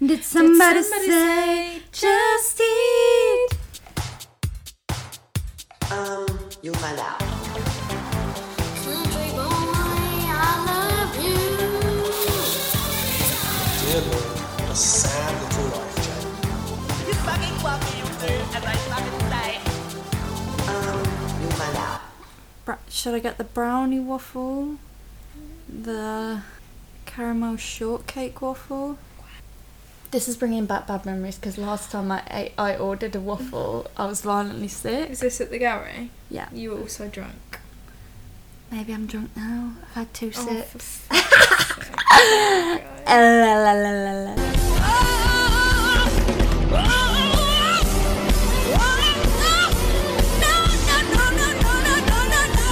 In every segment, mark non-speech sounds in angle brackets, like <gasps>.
Did somebody, somebody say, say, just eat? Um, you're my loud. Country boy, I love you. Dear Lord, a sad little life, Jane. You fucking love me, you do, as I fucking say. Um, you're my loud. Bra- should I get the brownie waffle? The caramel shortcake waffle? This is bringing back bad memories because last time I ate, I ordered a waffle, I was violently sick. Is this at the gallery? Yeah. You were also drunk. Maybe I'm drunk now. I've had two Oh, sips. <laughs>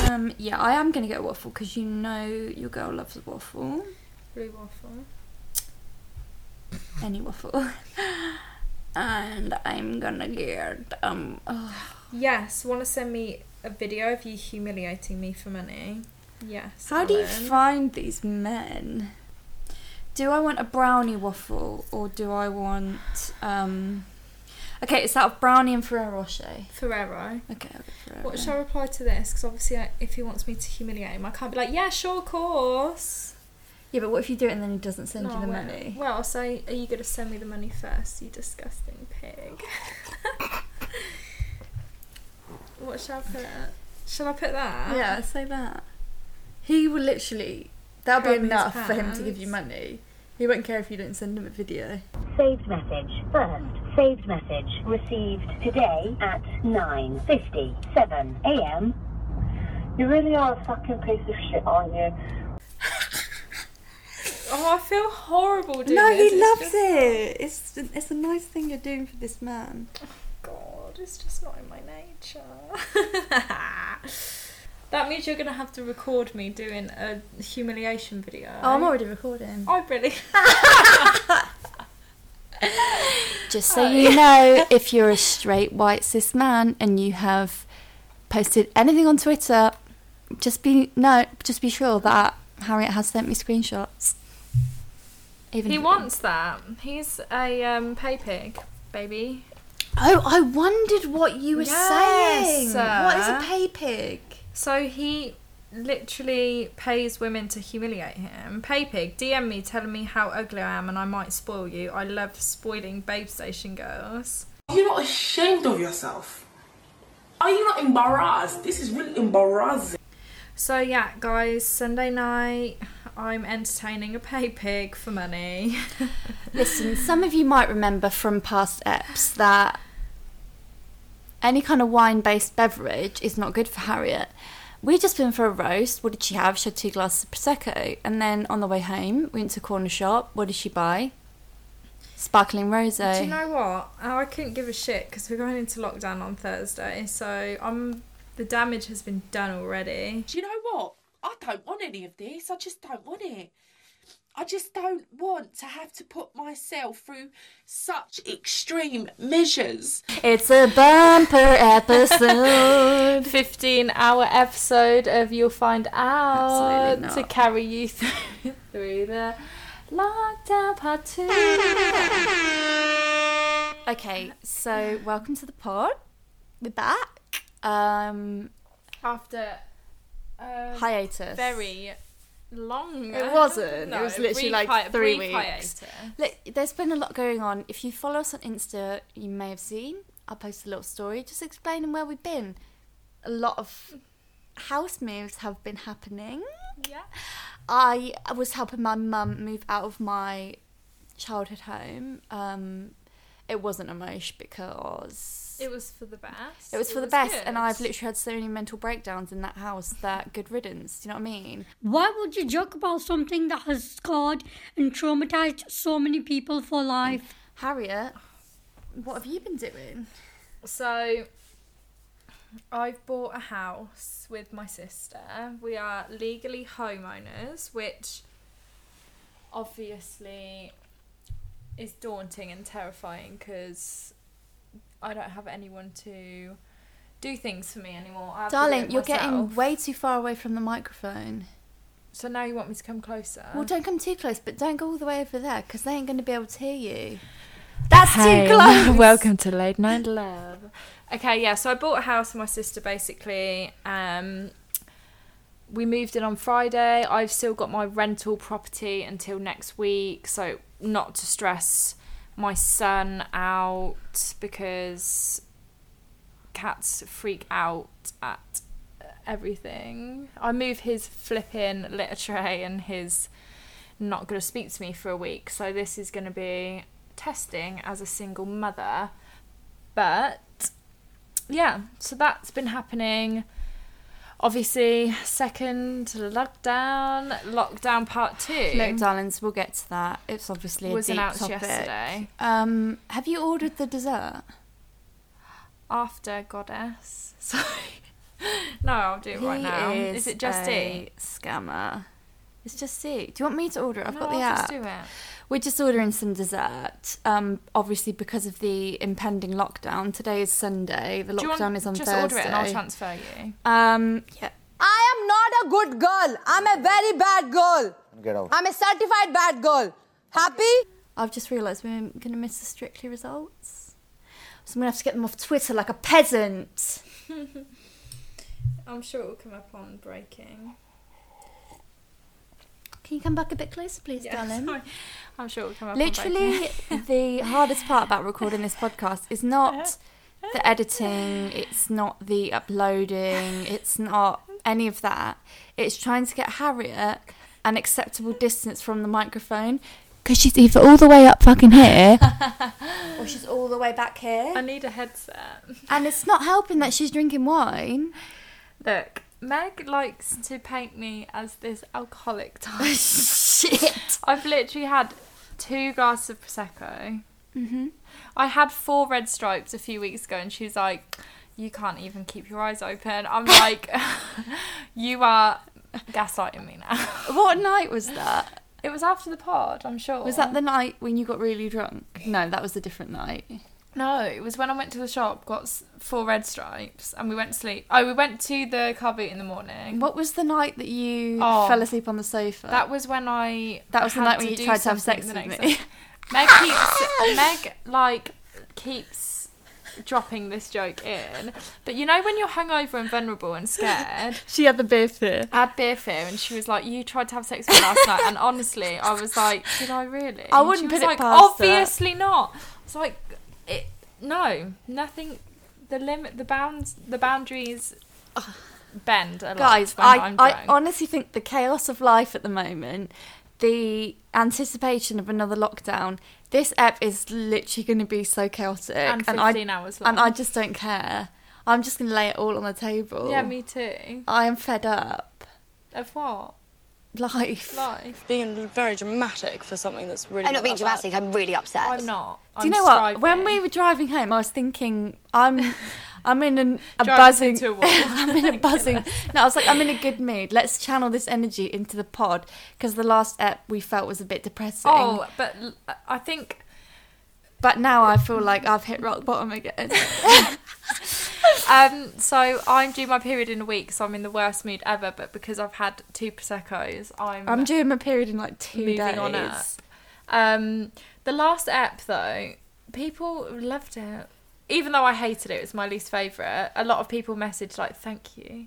Um, yeah, I am gonna get a waffle because you know your girl loves a waffle. Blue waffle. Any waffle. <laughs> and I'm gonna get um. Oh. Yes, want to send me a video of you humiliating me for money? Yes. How do you find these men? Do I want a brownie waffle or do I want um? Okay, it's out of brownie and Ferrero Rocher. Ferrero. Okay, Ferrero. What should I reply to this? Because obviously, I, if he wants me to humiliate him, I can't be like, yeah, sure, of course. Yeah, but what if you do it and then he doesn't send you oh, the well- money? Well, I'll say, are you going to send me the money first, you disgusting pig? <laughs> what shall I put? Shall I put that? Yeah, say that. He will literally. That'll be Grab his enough for him to give you money. He won't care if you don't send him a video. Saved message. First, saved message received today at 9.57 a.m. You really are a fucking piece of shit, aren't you? <laughs> Oh, I feel horrible doing no, this. he loves just- it. It's it's a nice thing you're doing for this man. Oh, God, it's just not in my nature. <laughs> that means you're going to have to record me doing a humiliation video. Oh, I'm already recording. I really. <laughs> Just so you know, if you're a straight white cis man and you have posted anything on Twitter, just be no, just be sure that Harriet has sent me screenshots. Even He wants that. He's a um, pay pig, baby. Oh, I wondered what you were Yes, saying. What is a pay pig? So he literally pays women to humiliate him. Pay pig, DM me telling me how ugly I am and I might spoil you. I love spoiling babe station girls. Are you not ashamed of yourself? Are you not embarrassed? This is really embarrassing. So yeah, guys, Sunday night I'm entertaining a pay pig for money. <laughs> Listen, some of you might remember from past eps that any kind of wine based beverage is not good for Harriet. We just been for a roast. What did she have? She had two glasses of Prosecco. And then on the way home, we went to a corner shop. What did she buy? Sparkling rose. Do you know what? Oh, I couldn't give a shit because we're going into lockdown on Thursday. So I'm the damage has been done already. Do you know what? I don't want any of this. I just don't want it. I just don't want to have to put myself through such extreme measures. It's a bumper episode. <laughs> 15 hour episode of You'll Find Out to carry you through, <laughs> through the lockdown part two. okay, so welcome to the pod. We're back. Um, After a hiatus. very long. It wasn't. No, it was literally like hi- three weeks. Look, there's been a lot going on. If you follow us on Insta, you may have seen. I posted a little story just explaining where we've been. A lot of house moves have been happening. Yeah. I was helping my mum move out of my childhood home. Um, it wasn't a mosh because It was for the best. it was for the best, and. I've literally had so many mental breakdowns in that house that good riddance. Do you know what I mean? Why would you joke about something that has scarred and traumatized so many people for life? Harriet, what have you been doing? So, I've bought a house with my sister. We are legally homeowners, which obviously is daunting and terrifying because I don't have anyone to do things for me anymore. I have to do Darling, you're getting way too far away from the microphone. So now you want me to come closer? Well, don't come too close, but don't go all the way over there because they ain't going to be able to hear you. That's Hey, too close. <laughs> Welcome to Late Night Love. Okay, yeah, so I bought a house for my sister basically. Um, we moved in on Friday. I've still got my rental property until next week, so not to stress my son out because cats freak out at everything. I move his flipping litter tray and his not going to speak to me for a week, so this is going to be testing as a single mother. But yeah, so that's been happening. Obviously, second lockdown, lockdown part two. Look, darlings, we'll get to that. It's obviously a was deep announced topic. yesterday Um, have you ordered the dessert? after Goddess. <laughs> Sorry. no, I'll do it right He now. Is, it just a eat? Scammer. It's just eat. Do you want me to order it? I've No, got the I'll app. just do it. We're just ordering some dessert. Um, obviously because of the impending lockdown. Today is Sunday. The Do you lockdown want, is on just Thursday. order it and I'll transfer you. Um, yeah. I am not a good girl. I'm a very bad girl. Get out. I'm a certified bad girl. Happy? I've just realised we're going to miss the Strictly results. So I'm going to have to get them off Twitter like a peasant. <laughs> I'm sure it will come up on breaking. Can you come back a bit closer, please, Yeah, <laughs> darling? sorry. I'm sure it will come up Literally, <laughs> the hardest part about recording this podcast is not uh, the uh, editing, it's not the uploading, <laughs> it's not any of that. It's trying to get Harriet an acceptable distance from the microphone because she's either all the way up fucking here or she's all the way back here. I need a headset. And it's not helping that she's drinking wine. Look, Meg likes to paint me as this alcoholic type. <laughs> Shit. I've literally had two glasses of prosecco. Mm-hmm. I had four red stripes a few weeks ago, and she was like, "You can't even keep your eyes open." I'm <laughs> like, <laughs> "You are gaslighting me now." What night was that? It was after the pod, I'm sure. Was that the night when you got really drunk? No, that was a different night. No, it was when I went to the shop, got s- four red stripes, and we went to sleep. Oh, we went to the car boot in the morning. What was the night that you Oh. fell asleep on the sofa? That was when I. That was the had night when you do tried to have something sex the with next me. day. Meg keeps <laughs> Meg like keeps dropping this joke in, but you know when you're hungover and vulnerable and scared. <laughs> she had the beer fear. I had beer fear, and she was like, "You tried to have sex with me last night," and honestly, I was like, "Did I really?" I And wouldn't she was put it like, past her. Obviously not. It's like, it, no, nothing. The limit, the bounds, the boundaries bend a lot. Guys, I, I honestly think the chaos of life at the moment, the anticipation of another lockdown, this app is literally going to be so chaotic. And I, 15 hours And I just don't care. I'm just going to lay it all on the table. Yeah, me too. I am fed up. Of what? Life. Life. Being very dramatic for something that's really. I'm not being that bad. dramatic. I'm really upset. I'm not. Do you know what? When we were driving home, I was thinking, I'm, <laughs> I'm in an, a buzzing. into a <laughs> wall. I'm in a buzzing. No, I was like, I'm in a good mood. Let's channel this energy into the pod because the last ep we felt was a bit depressing. Oh, but I think But now I feel like I've hit rock bottom again. <laughs> um so I'm due my period in a week, so I'm in the worst mood ever. But because I've had two proseccos, I'm I'm due my period in like two moving days. on up. Um, the last ep though, people loved it. Even though I hated it, it was my least favourite. A lot of people messaged like, "Thank you."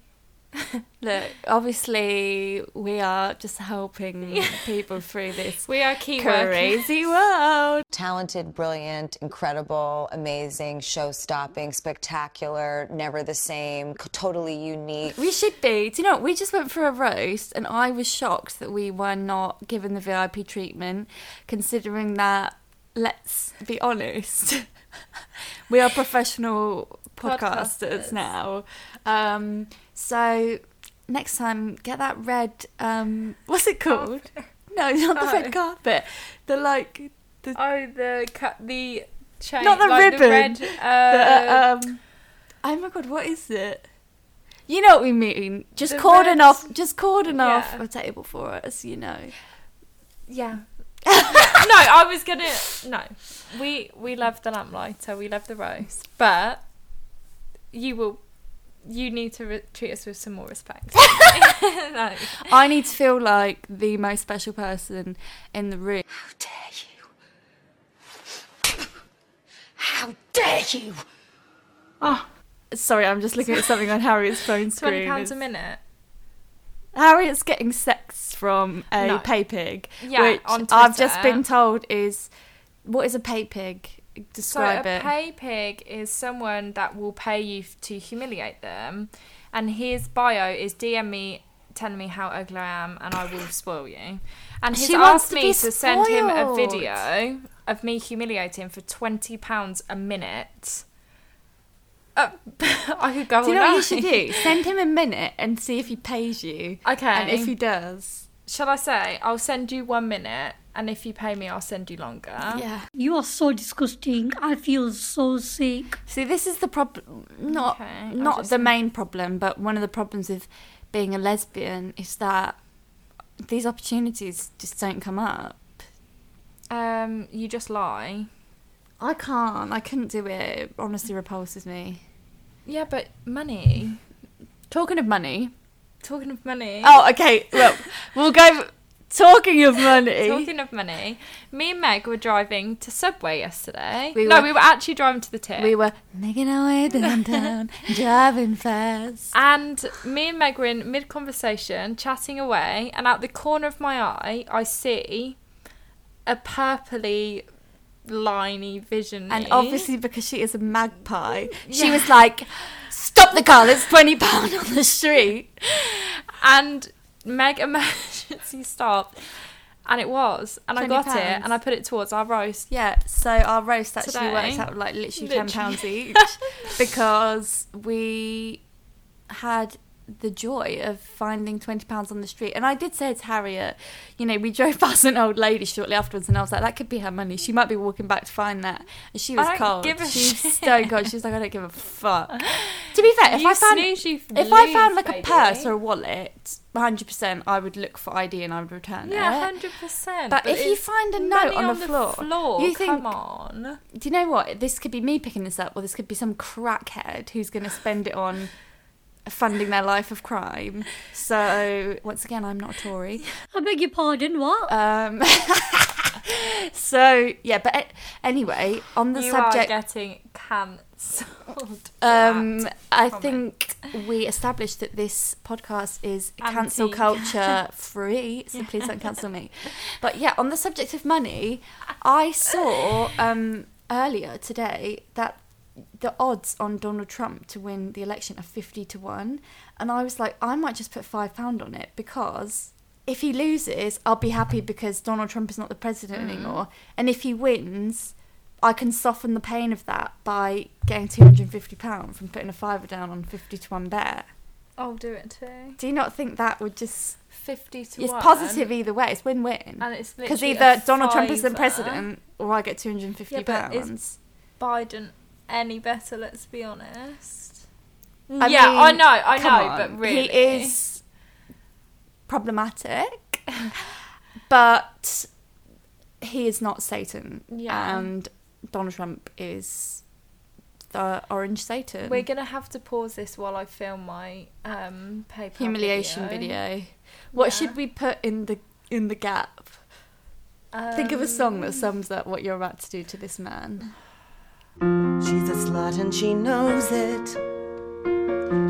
<laughs> Look, obviously we are just helping people through this <laughs> We are key working. crazy world. Talented, brilliant, incredible, amazing, show stopping, spectacular, never the same, totally unique. We should be. Do you know what? We just went for a roast, and I was shocked that we were not given the VIP treatment, considering that, let's be honest, <laughs> we are professional podcasters, Podcasters. now. Um, so next time, get that red. Um, <laughs> what's it called? <laughs> No, not the Oh. red carpet. The like. The, Oh, the cut, the chain, not the like ribbon. red, the, uh, um, oh my god, what is it? You know what we mean. Just The cordon off. Just cordon off Yeah. a table for us. You know. Yeah. <laughs> no, I was gonna. No, we we love the lamplighter. We love the roast, but you will you need to re- treat us with some more respect. <laughs> no. I need to feel like the most special person in the room. How dare you? How dare you? Oh, sorry, I'm just looking at something on Harriet's phone <laughs> screen. Twenty pounds a It's- minute. Harriet's getting sex from a No. pay pig, Yeah, which on I've just been told is what is a pay pig? So a it. pay pig is someone that will pay you to humiliate them, and his bio is DM me telling me how ugly I am, and I will spoil you. And he's She asked to me to send him a video of me humiliating for twenty pounds a minute. Uh, <laughs> I could go do you know what you should do? Send him a minute and see if he pays you. Okay. And if he does, Shall I say I'll send you one minute, and if you pay me, I'll send you longer. yeah. You are so disgusting. I feel so sick. See, this is the problem. Not Okay, not just- the main problem, but one of the problems with being a lesbian is that these opportunities just don't come up. Um, you just lie. I can't. I couldn't do it. It honestly repulses me. Yeah, but money. Talking of money. Talking of money. Oh, okay. Well, we'll go. Talking of money. Talking of money, me and Meg were driving to Subway yesterday. We no, were- we were actually driving to the tip. we were making our way downtown, <laughs> driving fast. and me and Meg were in mid conversation, chatting away, and out the corner of my eye, I see a purpley, liney vision. And obviously, because she is a magpie, she was like, "Stop the car! There's twenty pound on the street." and Meg <laughs> emergency stop. and it was, and I got it, and I put it towards our roast. Yeah, so our roast actually Today. works out like literally ten pounds <laughs> each because we had the joy of finding twenty pounds on the street. And I did say to Harriet, you know, we drove <laughs> past an old lady shortly afterwards, and I was like, that could be her money. She might be walking back to find that. And she was I cold. give a She's stone cold. She was like, I don't give a fuck. <laughs> to be fair, if You I found if I found like baby. a purse or a wallet, hundred percent, I would look for ID and I would return Yeah, it. hundred percent. But if you find a note on the floor, you think- come on. Do you know what? This could be me picking this up, or this could be some crackhead who's going to spend it on funding their life of crime. So once again, I'm not a Tory. I beg your pardon, what? Um, <laughs> so yeah, but anyway, on the you are subject, getting cancelled. um, I comment. think we established that this podcast is cancel culture <laughs> free, so please don't cancel me. <laughs> But yeah, on the subject of money, I saw um, earlier today that the odds on Donald Trump to win the election are 50 to 1. And I was like, I might just put £5 on it because if he loses, I'll be happy because Donald Trump is not the president Mm. anymore. And if he wins, I can soften the pain of that by getting £250 from putting a fiver down on 50 to 1 bet. I'll do it too. Do you not think that would just. Fifty to one It's one. positive either way. It's win-win. And it's Because either Donald Trump is the president or I get two hundred and fifty Yeah, but Biden any better? Let's be honest. I yeah, I know, I know, on, but really, he is problematic, <laughs> but he is not Satan. Yeah. and Donald Trump is the orange Satan. We're gonna have to pause this while I film my um PayPal humiliation video. video. What Yeah. should we put in the in the gap? Think of a song that Um, sums up what you're about to do to this man. She's a slut and she knows it.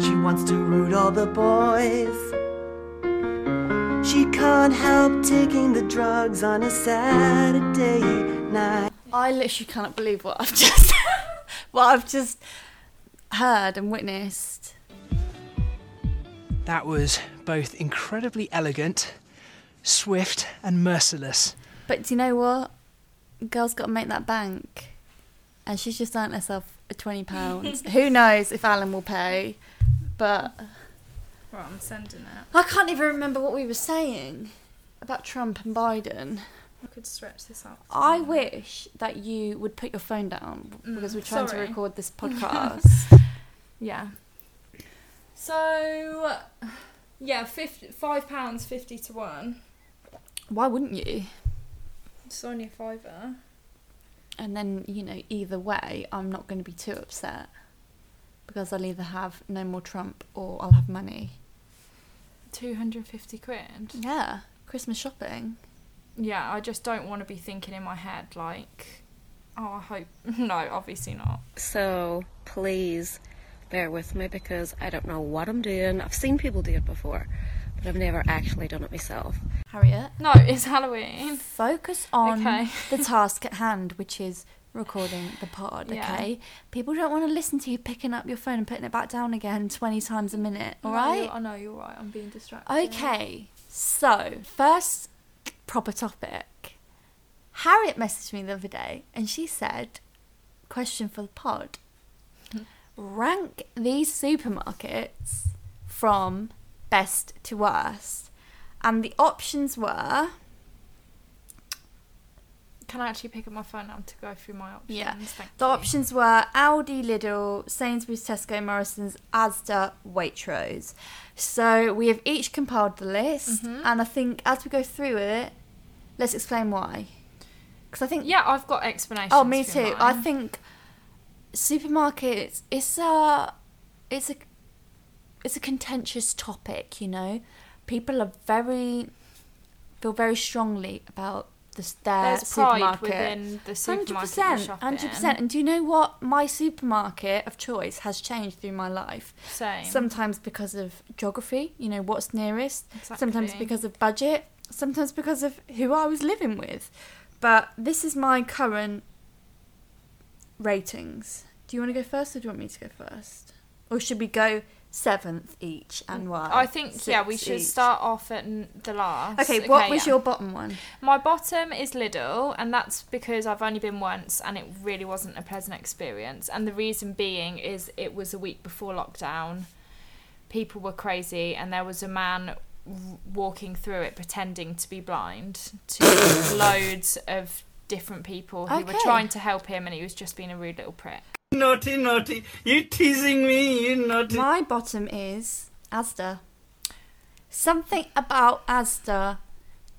She wants to root all the boys. She can't help taking the drugs on a Saturday night. I literally cannot believe what I've <laughs> just what I've just heard and witnessed. That was both incredibly elegant, swift, and merciless. But do you know what? Girl's got to make that bank, and she's just earned herself a twenty pounds. <laughs> Who knows if Alan will pay? But Right, I'm sending it. I can't even remember what we were saying about Trump and Biden. I could stretch this out. I wish that you would put your phone down mm, because we're trying sorry. to record this <laughs> podcast. Yeah. So, yeah, 50, five pounds fifty to one. Why wouldn't you? It's only a fiver. And then you know, either way, I'm not going to be too upset. because I'll either have no more Trump or I'll have money. 250 quid. Yeah, Christmas shopping. Yeah, I just don't want to be thinking in my head like, oh, I hope. <laughs> No, obviously not. So please bear with me because I don't know what I'm doing. I've seen people do it before, but I've never actually done it myself. Harriet. No, it's Halloween. Focus on Okay. the task at hand, which is recording the pod, Yeah. okay? People don't want to listen to you picking up your phone and putting it back down again 20 times a minute, No, alright? you're- I know you're right. I'm being distracted. Okay, so first proper topic. Harriet messaged me the other day and she said, question for the pod. Hmm. Rank these supermarkets from best to worst. And the options were Can I actually pick up my phone now to go through my options? Yeah. Thank The you. options were Aldi, Lidl, Sainsbury's, Tesco, Morrison's, Asda, Waitrose. So we have each compiled the list, Mhm. and I think as we go through it, let's explain why. Because I think Yeah, I've got explanations. Oh, me too. I think supermarkets. It's a, it's a, it's a contentious topic. You know, people are very feel very strongly about this their There's supermarket. within the supermarket 100%, 100%. And do you know what? My supermarket of choice has changed through my life. Same. Sometimes because of geography, you know, what's nearest. Sometimes because of budget. Sometimes because of who I was living with. But this is my current ratings. Do you want to go first or do you want me to go first? Or should we go seventh each and mm. why? I think yeah, we should each. start off at n- the last. Okay, what was yeah. your bottom one? My bottom is Lidl, and that's because I've only been once, and it really wasn't a pleasant experience. And the reason being is it was a week before lockdown. People were crazy, and there was a man w- walking through it pretending to be blind to <coughs> loads of different people who were trying to help him, and he was just being a rude little prick. Naughty, naughty. You teasing me, you naughty. My bottom is Asda. Something about Asda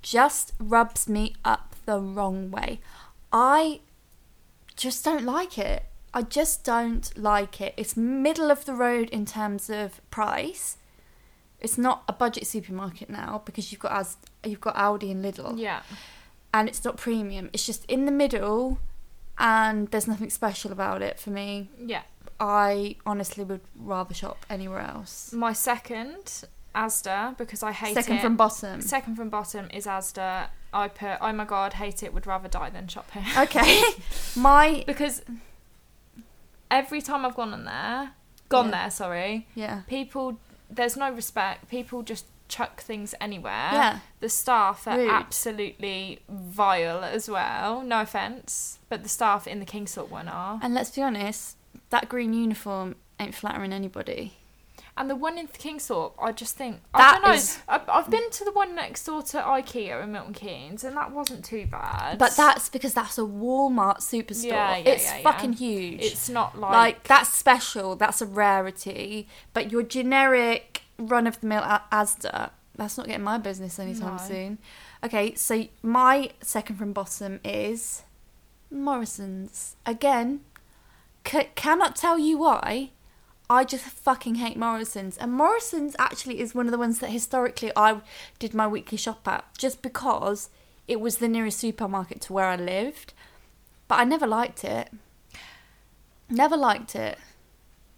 just rubs me up the wrong way. I just don't like it. I just don't like it. It's middle of the road in terms of price. It's not a budget supermarket now because you've got As you've got Aldi and Lidl. Yeah. And it's not premium. It's just in the middle and there's nothing special about it for me. Yeah. I honestly would rather shop anywhere else. My second, Asda, because I hate Second it. from bottom. Second from bottom is Asda. I put, oh my god, hate it, would rather die than shop here. Okay. <laughs> My because every time I've gone on there, gone Yeah. there, sorry. Yeah. People, there's no respect. People just chuck things anywhere. Yeah. The staff are Rude. absolutely vile as well. No offense, but the staff in the Kingsthorpe one are. And let's be honest, that green uniform ain't flattering anybody. And the one in the Kingsthorpe, I just think That I don't know. is- I've, I've been to the one next door to IKEA in Milton Keynes, and that wasn't too bad. But that's because that's a Walmart superstore. Yeah, yeah, it's yeah, yeah. fucking huge. It's not like- like that's special. That's a rarity. But your generic run of the mill Asda, that's not getting my business anytime No. soon. Okay, so my second from bottom is Morrison's again. C- cannot tell you why. I just fucking hate Morrison's. And Morrison's actually is one of the ones that historically I did my weekly shop at just because it was the nearest supermarket to where I lived. But I never liked it. Never liked it.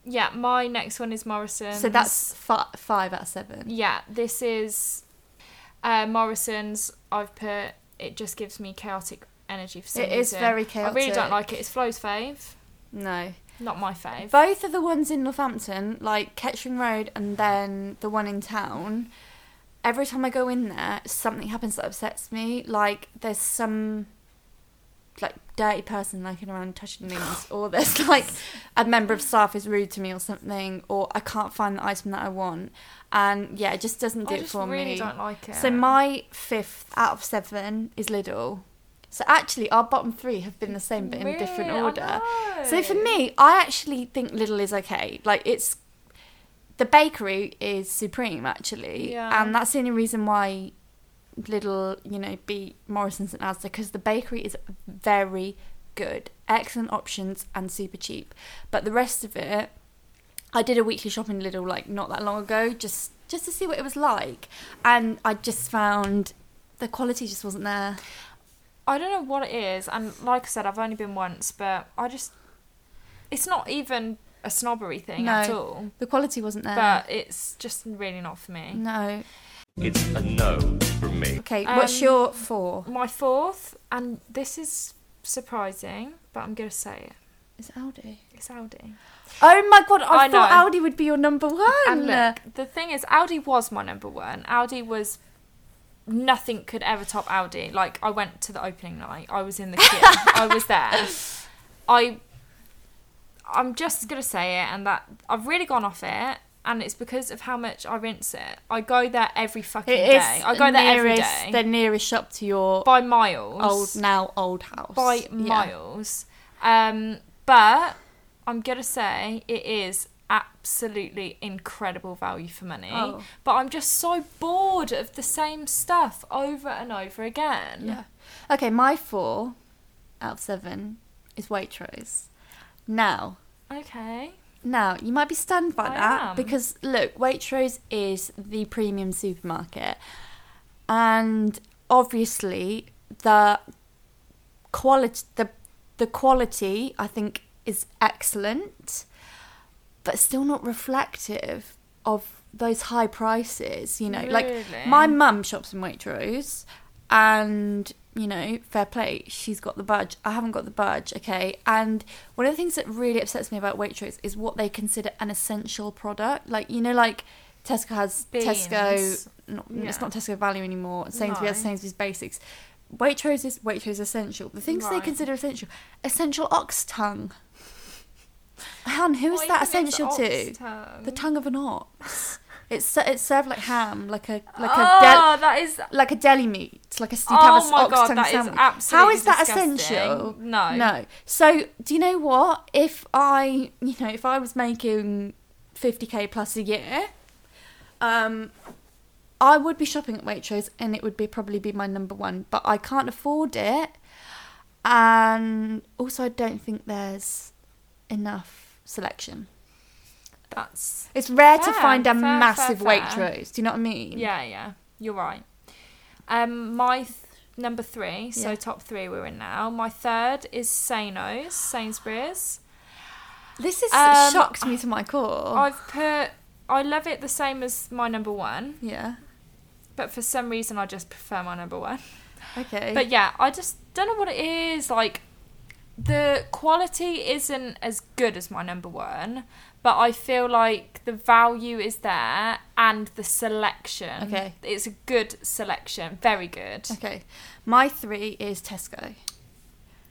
Yeah, my next one is Morrison. So that's fi- five out of seven. yeah. This is uh, Morrison's. I've put it just gives me chaotic energy for some It is reason. very chaotic. I really don't like it. It's Flo's fave. No. Not my fave. Both of the ones in Northampton, like Kettering Road and then the one in town, every time I go in there, something happens that upsets me. Like there's some like dirty person looking around touching things, or there's <laughs> like a member of staff is rude to me or something, or I can't find the item that I want. And yeah, it just doesn't do I it just for me. really don't like it. So my fifth out of seven is Lidl. So actually, our bottom three have been the same, but in a different order. So for me, I actually think Lidl is okay. Like it's the bakery is supreme actually, Yeah. and that's the only reason why Lidl, you know, beat Morrison's and Asda because the bakery is very good, excellent options and super cheap. But the rest of it, I did a weekly shopping Lidl like not that long ago, just just to see what it was like, and I just found the quality just wasn't there. I don't know what it is, and like I said, I've only been once, but I just it's not even a snobbery thing no, at all. the quality wasn't there. But it's just really not for me. no. It's a no from me. Okay, what's Um, your four? My fourth, and this is surprising, but I'm gonna say it. It's Aldi. It's Aldi. Oh my god, I, I thought know. Aldi would be your number one. And look, the thing is, Aldi was my number one. Aldi was nothing could ever top Aldi. Like I went to the opening night. I was in the queue. <laughs> I was there. I I'm just gonna say it, and that I've really gone off it, and it's because of how much I rinse it. I go there every fucking It day. I go there every nearest- day The nearest shop to your by miles. old now old house. by Yeah. miles. Um, but I'm gonna say it is absolutely incredible value for money. Oh. But I'm just so bored of the same stuff over and over again. Yeah. Okay, my four out of seven is Waitrose. Now, Okay. Now you might be stunned by I that am. because look, Waitrose is the premium supermarket, and obviously the quality the the quality I think is excellent, but still not reflective of those high prices. You know, like my mum shops in Waitrose, and you know, fair play, she's got the budge. I haven't got the budge, okay. And one of the things that really upsets me about Waitrose is what they consider an essential product. Like you know, like Tesco has Tesco. Not, Yeah. It's not Tesco Value anymore. Sainsbury's has No. Sainsbury's Basics. Waitrose is Waitrose Essential. The things they consider essential, essential ox tongue. Han, who is What that essential to? tongue? The tongue of an ox. It's it's served like ham, like a like a Oh, del- that is like a deli meat, like a you Oh have a my God, that is sandwich. How absolutely is that disgusting. essential? No. no. So do you know what? If I, you know, if I was making fifty k plus a year, um, I would be shopping at Waitrose, and it would be probably be my number one. But I can't afford it, and also I don't think there's enough selection. That's It's rare to find a fair, fair, massive fair. Waitrose. Do you know what I mean? Yeah, yeah, you're right. Um, my th- number three, so Yeah. top three we're in now. My third is Sainos, Sainsbury's. This has Um, shocked me to my core. I've put, I love it the same as my number one, yeah. but for some reason I just prefer my number one. Okay. But yeah, I just don't know what it is. Like, the quality isn't as good as my number one, but I feel like the value is there and the selection. Okay. It's a good selection. Very good. Okay. My three is Tesco.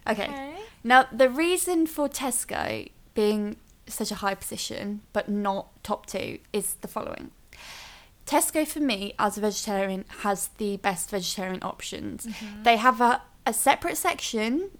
Okay. Okay. Now, the reason for Tesco being such a high position, but not top two, is the following. Tesco, for me, as a vegetarian, has the best vegetarian options. Mhm. They have a, a separate section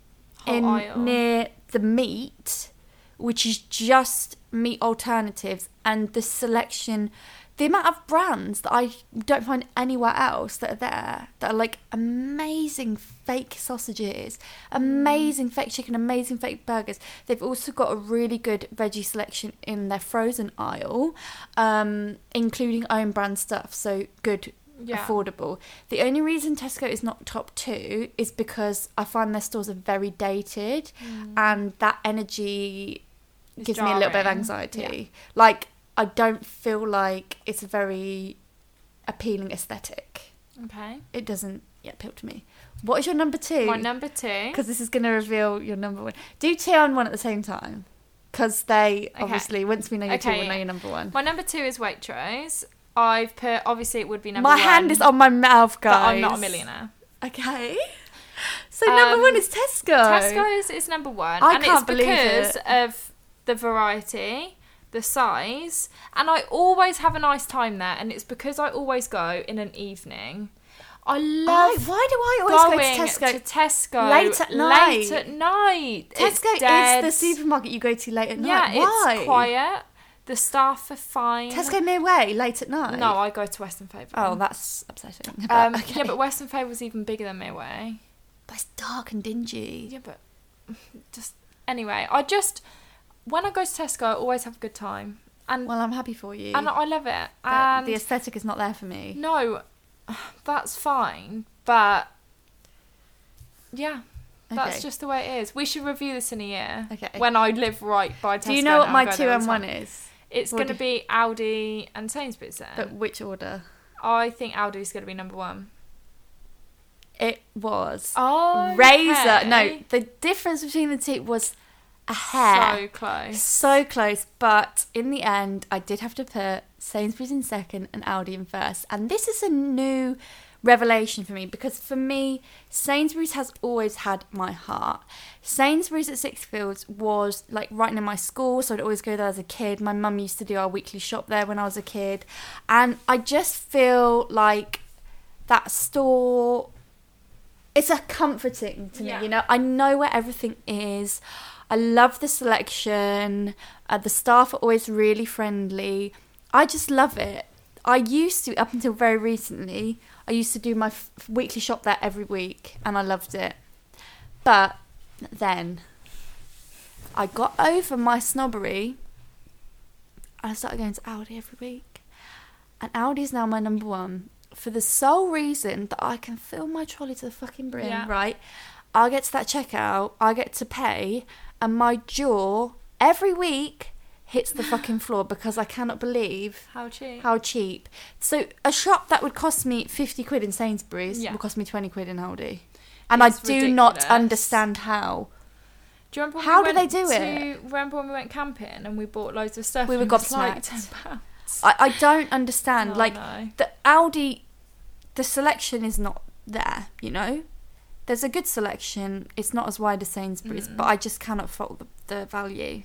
Whole in aisle. near the meat, which is just meat alternatives, and the selection, the amount of brands that I don't find anywhere else that are there that are like amazing fake sausages, amazing fake chicken, amazing fake burgers. They've also got a really good veggie selection in their frozen aisle, um, including own brand stuff. So good Yeah. affordable. The only reason Tesco is not top two is because I find their stores are very dated, Mm. and that energy It's gives me a little bit of jarring. anxiety. Like I don't feel like it's a very appealing aesthetic. Okay. It doesn't yeah, appeal to me. What is your number two? My number two. because this is going to reveal your number one. Do two and one at the same time, because they Okay. obviously once we know your two, we'll know your number one. My number two is Waitrose. I've put obviously it would be number My one. hand is on my mouth, But guys. I'm not a millionaire. Okay. So number Um, one is Tesco. Tesco's is number one, I and can't it's believe because it. of the variety, the size, and I always have a nice time there. And it's because I always go in an evening. I love. why do I always go to Tesco to Tesco late at night? Late at night. It's Tesco is the supermarket you go to late at Yeah, night. Why? it's quiet. The staff are fine. Tesco Mere Way late at night. No, I go to Weston Favell. Oh, that's upsetting. <laughs> But, Um, okay. Yeah, but Weston Favell was even bigger than Midway. But it's dark and dingy. Yeah, but just anyway, I just when I go to Tesco, I always have a good time. And well, I'm happy for you. and I love it. And the aesthetic is not there for me. no, <sighs> that's fine, but yeah. That's Okay. just the way it is. We should review this in a year. Okay. When I live right by Tesco. Do you know what my two and one is? It's going to be Aldi and Sainsbury's then. But which order? I think Aldi's going to be number one. It was Oh, razor. No, the difference between the two was a hair. So close. So close. But in the end, I did have to put Sainsbury's in second and Aldi in first. And this is a new revelation for me because for me, Sainsbury's has always had my heart. Sainsbury's at Sixfields was like right near my school, so I'd always go there as a kid. My mum used to do our weekly shop there when I was a kid. And I just feel like that store it's a comforting to Yeah. me you know i know where everything is i love the selection. Uh, the staff are always really friendly. I just love it. I used to up until very recently i used to do my f- weekly shop there every week and i loved it. But then i got over my snobbery and i started going to Aldi every week. And Aldi is now my number one. For the sole reason that I can fill my trolley to the fucking brim, Yeah. right? I get to that checkout, I get to pay, and my jaw every week hits the fucking floor because I cannot believe How cheap. how cheap. So a shop that would cost me 50 quid in Sainsbury's Yeah. will cost me 20 quid in Aldi. And It's I do not understand how. Do you remember when How we do they went do to, it? Remember when we went camping and we bought loads of stuff? We were was like gobsmacked. I, I don't understand. <laughs> Oh, like no. the Aldi, the selection is not there. You know, there's a good selection. It's not as wide as Sainsbury's, Mm. but I just cannot fault the, the value.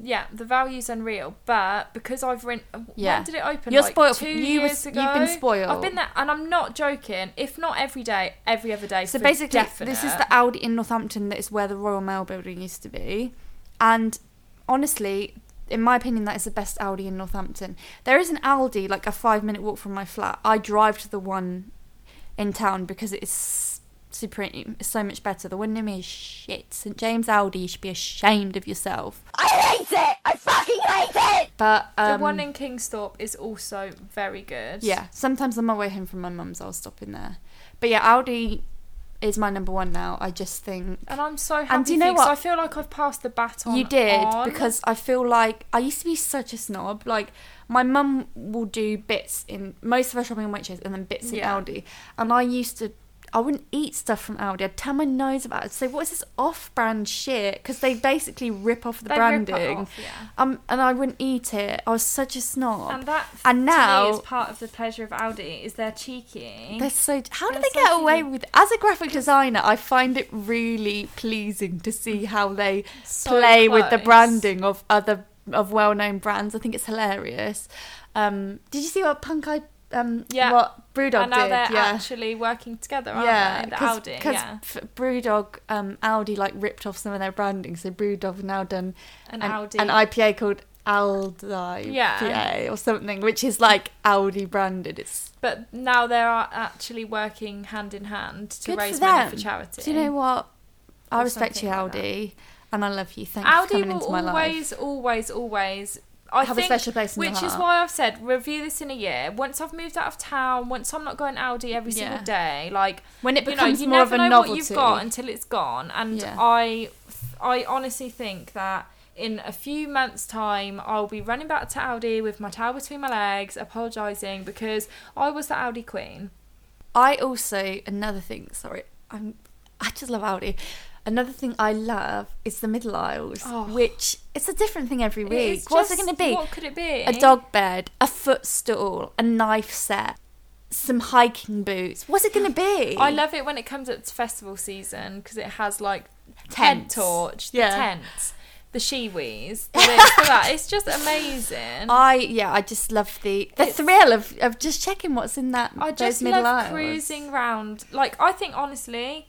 Yeah, the value's unreal, but because I've rent. Yeah. When did it open? You're like spoiled. Two You years ago. you've been spoiled. I've been there, and I'm not joking. If not every day, every other day. So basically, definite. this is the Aldi in Northampton that is where the Royal Mail building used to be. And honestly, in my opinion, that is the best Aldi in Northampton. There is an Aldi like a five minute walk from my flat. I drive to the one in town because it is supreme. It's so much better. The one near me is shit. St James Aldi, you should be ashamed of yourself. I hate it! I fucking hate it! But um, the one in Kingsthorpe is also very good. yeah, sometimes on my way home from my mum's, I'll stop in there. But yeah, Aldi is my number one now. I just think And I'm so happy. And do you know what? I feel like I've passed the baton. You did on. because I feel like I used to be such a snob. Like my mum will do bits in most of her shopping in Witches and then bits in Yeah. Aldi, and I used to. I wouldn't eat stuff from Aldi. I'd turn my nose about it. Say, what is this off-brand shit? Because they basically rip off the They branding. off, yeah. Um, and I wouldn't eat it. I was such a snob. And that, and now is part of the pleasure of Aldi is they're cheeky. they're so. How do They're they so get away cheeky. with? As a graphic designer, I find it really pleasing to see how they So play with the branding of other of well-known brands. I think it's hilarious. Um, did you see what Punk Eye? Um, Yeah. what Brewdog and now did? they're yeah. actually working together, aren't yeah, they? The cause, Aldi, 'cause yeah. f- Brewdog, um, Aldi like ripped off some of their branding, so Brewdog have now done An an, Aldi. an IPA called Aldi Yeah. IPA or something, which is like Aldi branded. It's But now they are actually working hand in hand to good raise for money for charity. Do you know what? I respect you, something like Aldi, and I love you. Thanks for Aldi coming into my life. always, always, always. I Have a think, special place in which is why I've said review this in a year. Once I've moved out of town, once I'm not going Aldi every single day, like When it you know, becomes you more of never a know what you've got until it's gone. And Yeah. I, I honestly think that in a few months' time, I'll be running back to Aldi with my towel between my legs, apologising because I was the Aldi queen. I also another thing. Sorry, I'm. I just love Aldi. Another thing I love is the middle aisles, Oh. which it's a different thing every week. is What's it going to be? what could it be? A dog bed, a footstool, a knife set, some hiking boots. What's it going to be? <gasps> I love it when it comes up to festival season because it has like tent torch, the Yeah. tents, the shiwis, <laughs> the this, the that. It's just amazing. I yeah, I just love the the thrill of, of just checking what's in that I just love cruising round. Like I think honestly,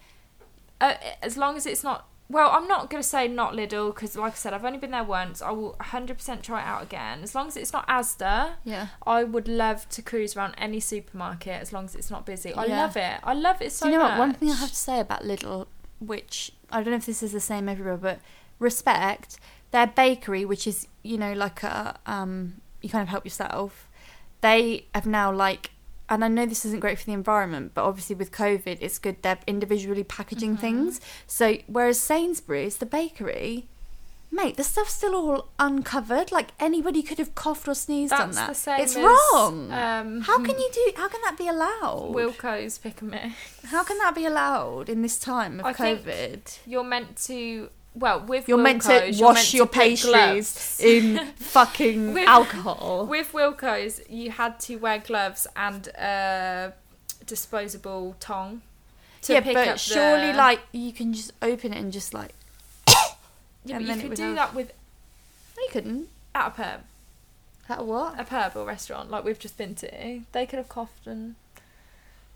uh, as long as it's not. Well, I'm not gonna say not Lidl because, like I said, I've only been there once. I will 100% try it out again. As long as it's not Asda, Yeah. I would love to cruise around any supermarket as long as it's not busy. I Yeah. love it. I love it so Do you know much. what? One thing I have to say about Lidl, which I don't know if this is the same everywhere, but respect their bakery, which is you know like a um, you kind of help yourself. They have now like, and I know this isn't great for the environment, but obviously with COVID, it's good they're individually packaging Mm-hmm. things. So whereas Sainsbury's, the bakery. Mate, the stuff's still all uncovered. Like anybody could have coughed or sneezed on that. the same it's as, wrong. um, how can you do? How can that be allowed? Wilko's pick a mix. How can that be allowed in this time of I think COVID? You're meant to. Well, with You're meant to you're wash meant to your pastries in <laughs> fucking With- alcohol. With Wilko's, you had to wear gloves and a disposable tong. To yeah, pick but up surely, the- like you can just open it and just like. yeah, and but you could do that with No, you couldn't. at a pub, At a what? a pub or restaurant like we've just been to. They could have coughed and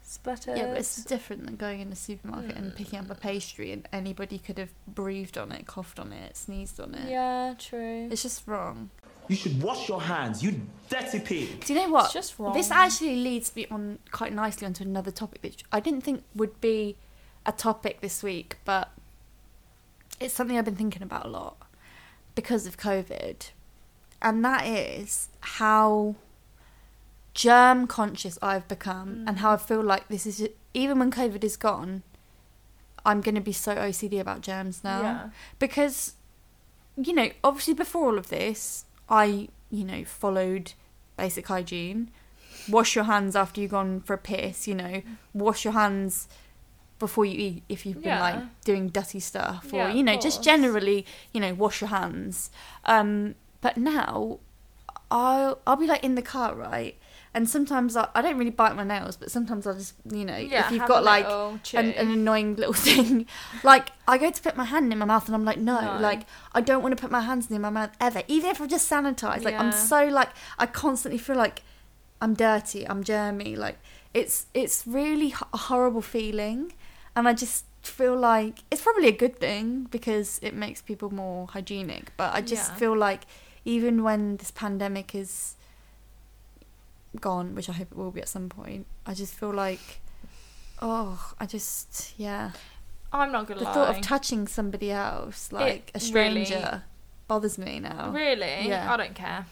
spluttered. Yeah, but it's different than going in a supermarket and picking up a pastry and anybody could have breathed on it, coughed on it, sneezed on it. Yeah, true. It's just wrong. You should wash your hands, you dirty pig. Do you know what? It's just wrong. This actually leads me on quite nicely onto another topic, which I didn't think would be a topic this week, but it's something I've been thinking about a lot because of COVID, and that is how germ conscious I've become, and how I feel like this is even when COVID is gone, I'm going to be so OCD about germs now Yeah. because you know, obviously before all of this, I, you know, followed basic hygiene. Wash your hands after you've gone for a piss, you know, wash your hands before you eat if you've been Yeah. like doing dirty stuff or Yeah, you know, just generally, you know, wash your hands. Um but now I'll I'll be like in the car, right? And sometimes I, I don't really bite my nails, but sometimes I'll just, you know, Yeah, if you've got like an, an annoying little <laughs> thing, like I go to put my hand in my mouth and I'm like, no, No. like I don't want to put my hands in my mouth ever, even if I've just sanitized. Like I'm so like I constantly feel like I'm dirty, I'm germy. Like it's it's really a horrible feeling, and I just feel like it's probably a good thing because it makes people more hygienic. But I just Yeah. feel like even when this pandemic is gone, which I hope it will be at some point, I just feel like oh, I just yeah. I'm not gonna The lie. thought of touching somebody else, like a really- stranger, bothers me now. Really? Yeah. I don't care.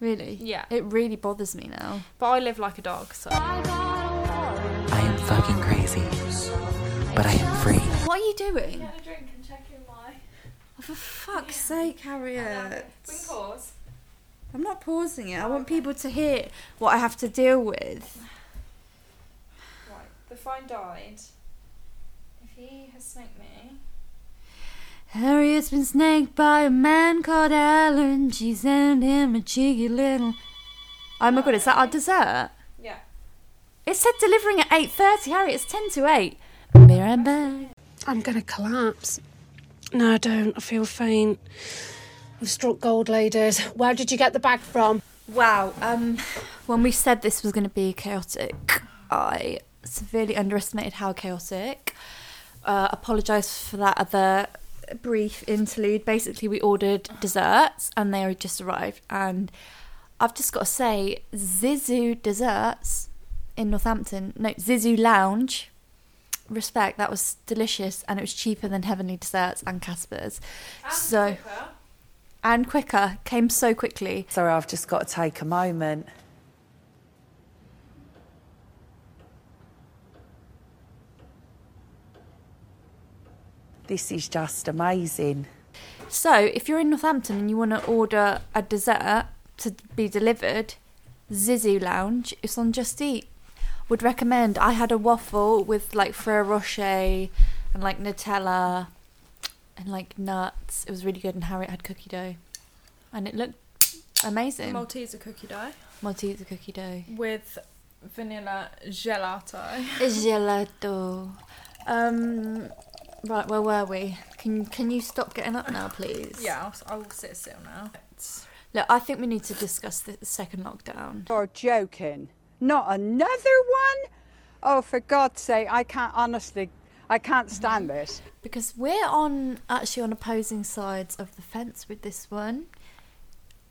Really? Yeah. It really bothers me now. But I live like a dog, so. I am fucking crazy, but I am free. What are you doing? a drink and check in my. Oh, for fuck's sake, Harriet. We can pause. I'm not pausing it. I want people to hear what I have to deal with. Right, the phone died. If he has snaked me. Harriet's been snaked by a man called Alan. She sent him a cheeky little. Oh my god, is that our dessert? Yeah. It said delivering at 8.30, Harriet. It's 10 to 8. Be right back. I'm gonna collapse. No, I don't. I feel faint. We've struck gold, ladies. Where did you get the bag from? Wow. Um, when we said this was going to be chaotic, I severely underestimated how chaotic. Uh, Apologise for that other brief interlude. Basically, we ordered desserts and they had just arrived. And I've just got to say, Zizu Desserts in Northampton, no, Zizu Lounge. Respect, that was delicious and it was cheaper than Heavenly Desserts and Kaspa's. so and quicker came so quickly. Sorry, I've just got to take a moment. This is just amazing. So, if you're in Northampton and you want to order a dessert to be delivered, Zizu Lounge, it's on Just Eat. Would recommend. I had a waffle with like Ferrero Rocher and like Nutella and like nuts. It was really good, and Harriet had cookie dough, and it looked amazing. Malteser cookie dough Malteser cookie dough. with vanilla gelato. <laughs> Gelato. Um, right, where were we? Can can you stop getting up now, please? Yeah, I'll, I'll sit still now. Look, I think we need to discuss the second lockdown. You're joking. Not another one? Oh, for God's sake, I can't honestly, I can't stand this. Because we're on actually on opposing sides of the fence with this one.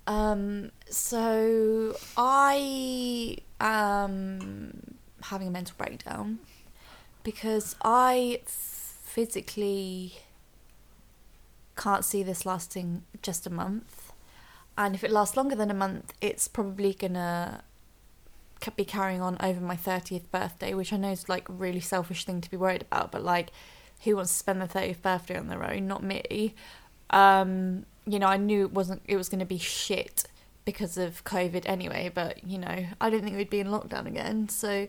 Um, so I am having a mental breakdown because I physically can't see this lasting just a month. And if it lasts longer than a month, it's probably gonna be carrying on over my 30th birthday, which I know is like a really selfish thing to be worried about, but like, who wants to spend their 30th birthday on their own? Not me. Um, you know, I knew it wasn't, it was gonna be shit because of COVID anyway, but you know, I don't think we'd be in lockdown again, so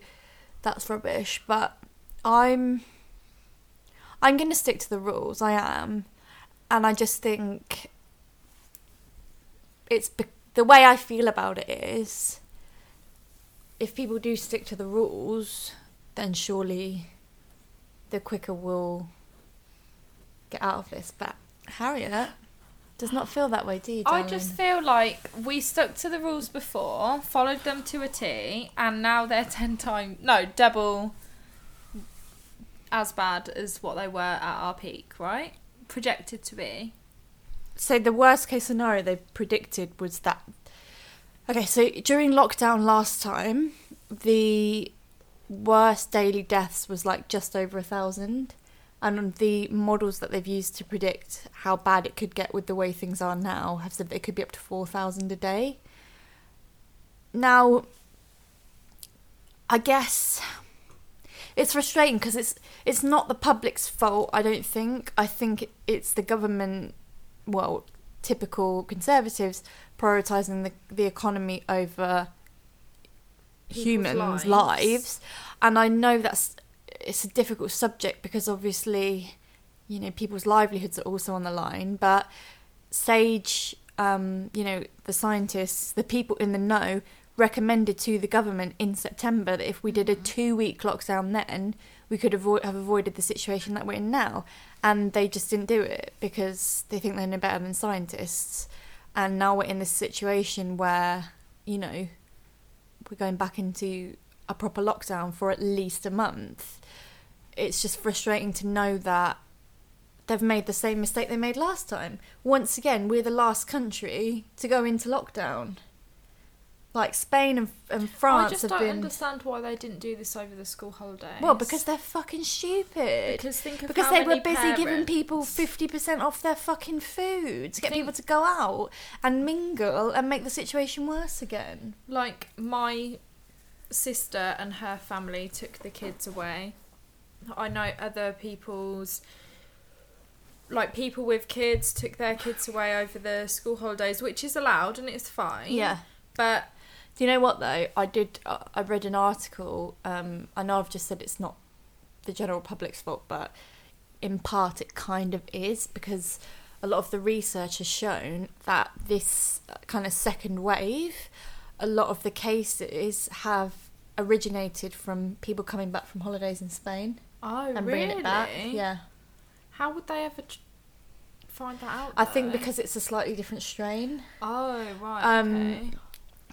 that's rubbish. But I'm I'm going to stick to the rules. I am, and I just think it's be- the way I feel about it is if people do stick to the rules, then surely the quicker we'll get out of this. But Harriet does not feel that way, do you? I just feel like we stuck to the rules before, followed them to a T, and now they're ten times no double as bad as what they were at our peak, right? Projected to be. So the worst case scenario they predicted was that. Okay, so during lockdown last time, the worst daily deaths was like just over a thousand, and the models that they've used to predict how bad it could get with the way things are now have said that it could be up to four thousand a day. Now, I guess it's frustrating because it's it's not the public's fault. I don't think. I think it's the government. Well, typical conservatives prioritizing the the economy over People's humans' lives. lives. and I know that's it's a difficult subject because obviously, you know, people's livelihoods are also on the line. But Sage, um, you know, the scientists, the people in the know, recommended to the government in September that if we did a two week lockdown then, we could have avoided the situation that we're in now. And they just didn't do it because they think they know better than scientists. And now we're in this situation where, you know, we're going back into a proper lockdown for at least a month. It's just frustrating to know that they've made the same mistake they made last time. Once again, we're the last country to go into lockdown. Like Spain and, and France I just have don't been. understand why they didn't do this over the school holidays. Well, because they're fucking stupid. Because think of because how they were many busy giving people fifty percent off their fucking food to get Think- people to go out and mingle and make the situation worse again. like my sister and her family took the kids away. I know other people's like people with kids took their kids away over the school holidays, which is allowed and it's fine. Yeah. But Do you know what though? I did. uh, I read an article. Um, I know I've just said it's not the general public's fault, but in part it kind of is because a lot of the research has shown that this kind of second wave, a lot of the cases have originated from people coming back from holidays in Spain oh and really? bringing it back. Yeah, How would they ever tr- find that out? I think because it's a slightly different strain. Oh right. Um, okay.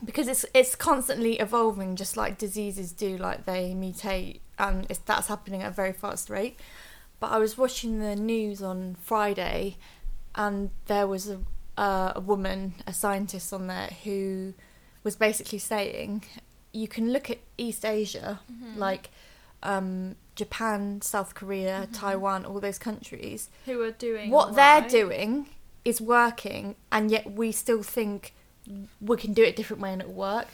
Because it's it's constantly evolving, just like diseases do. Like they mutate, and it's, that's happening at a very fast rate. But I was watching the news on Friday, and there was a uh, a woman, a scientist on there, who was basically saying you can look at East Asia, Mhm. like um, Japan, South Korea, Mhm. Taiwan, all those countries. Who are doing what they're doing is working, and yet we still think we can do it a different way and it'll work.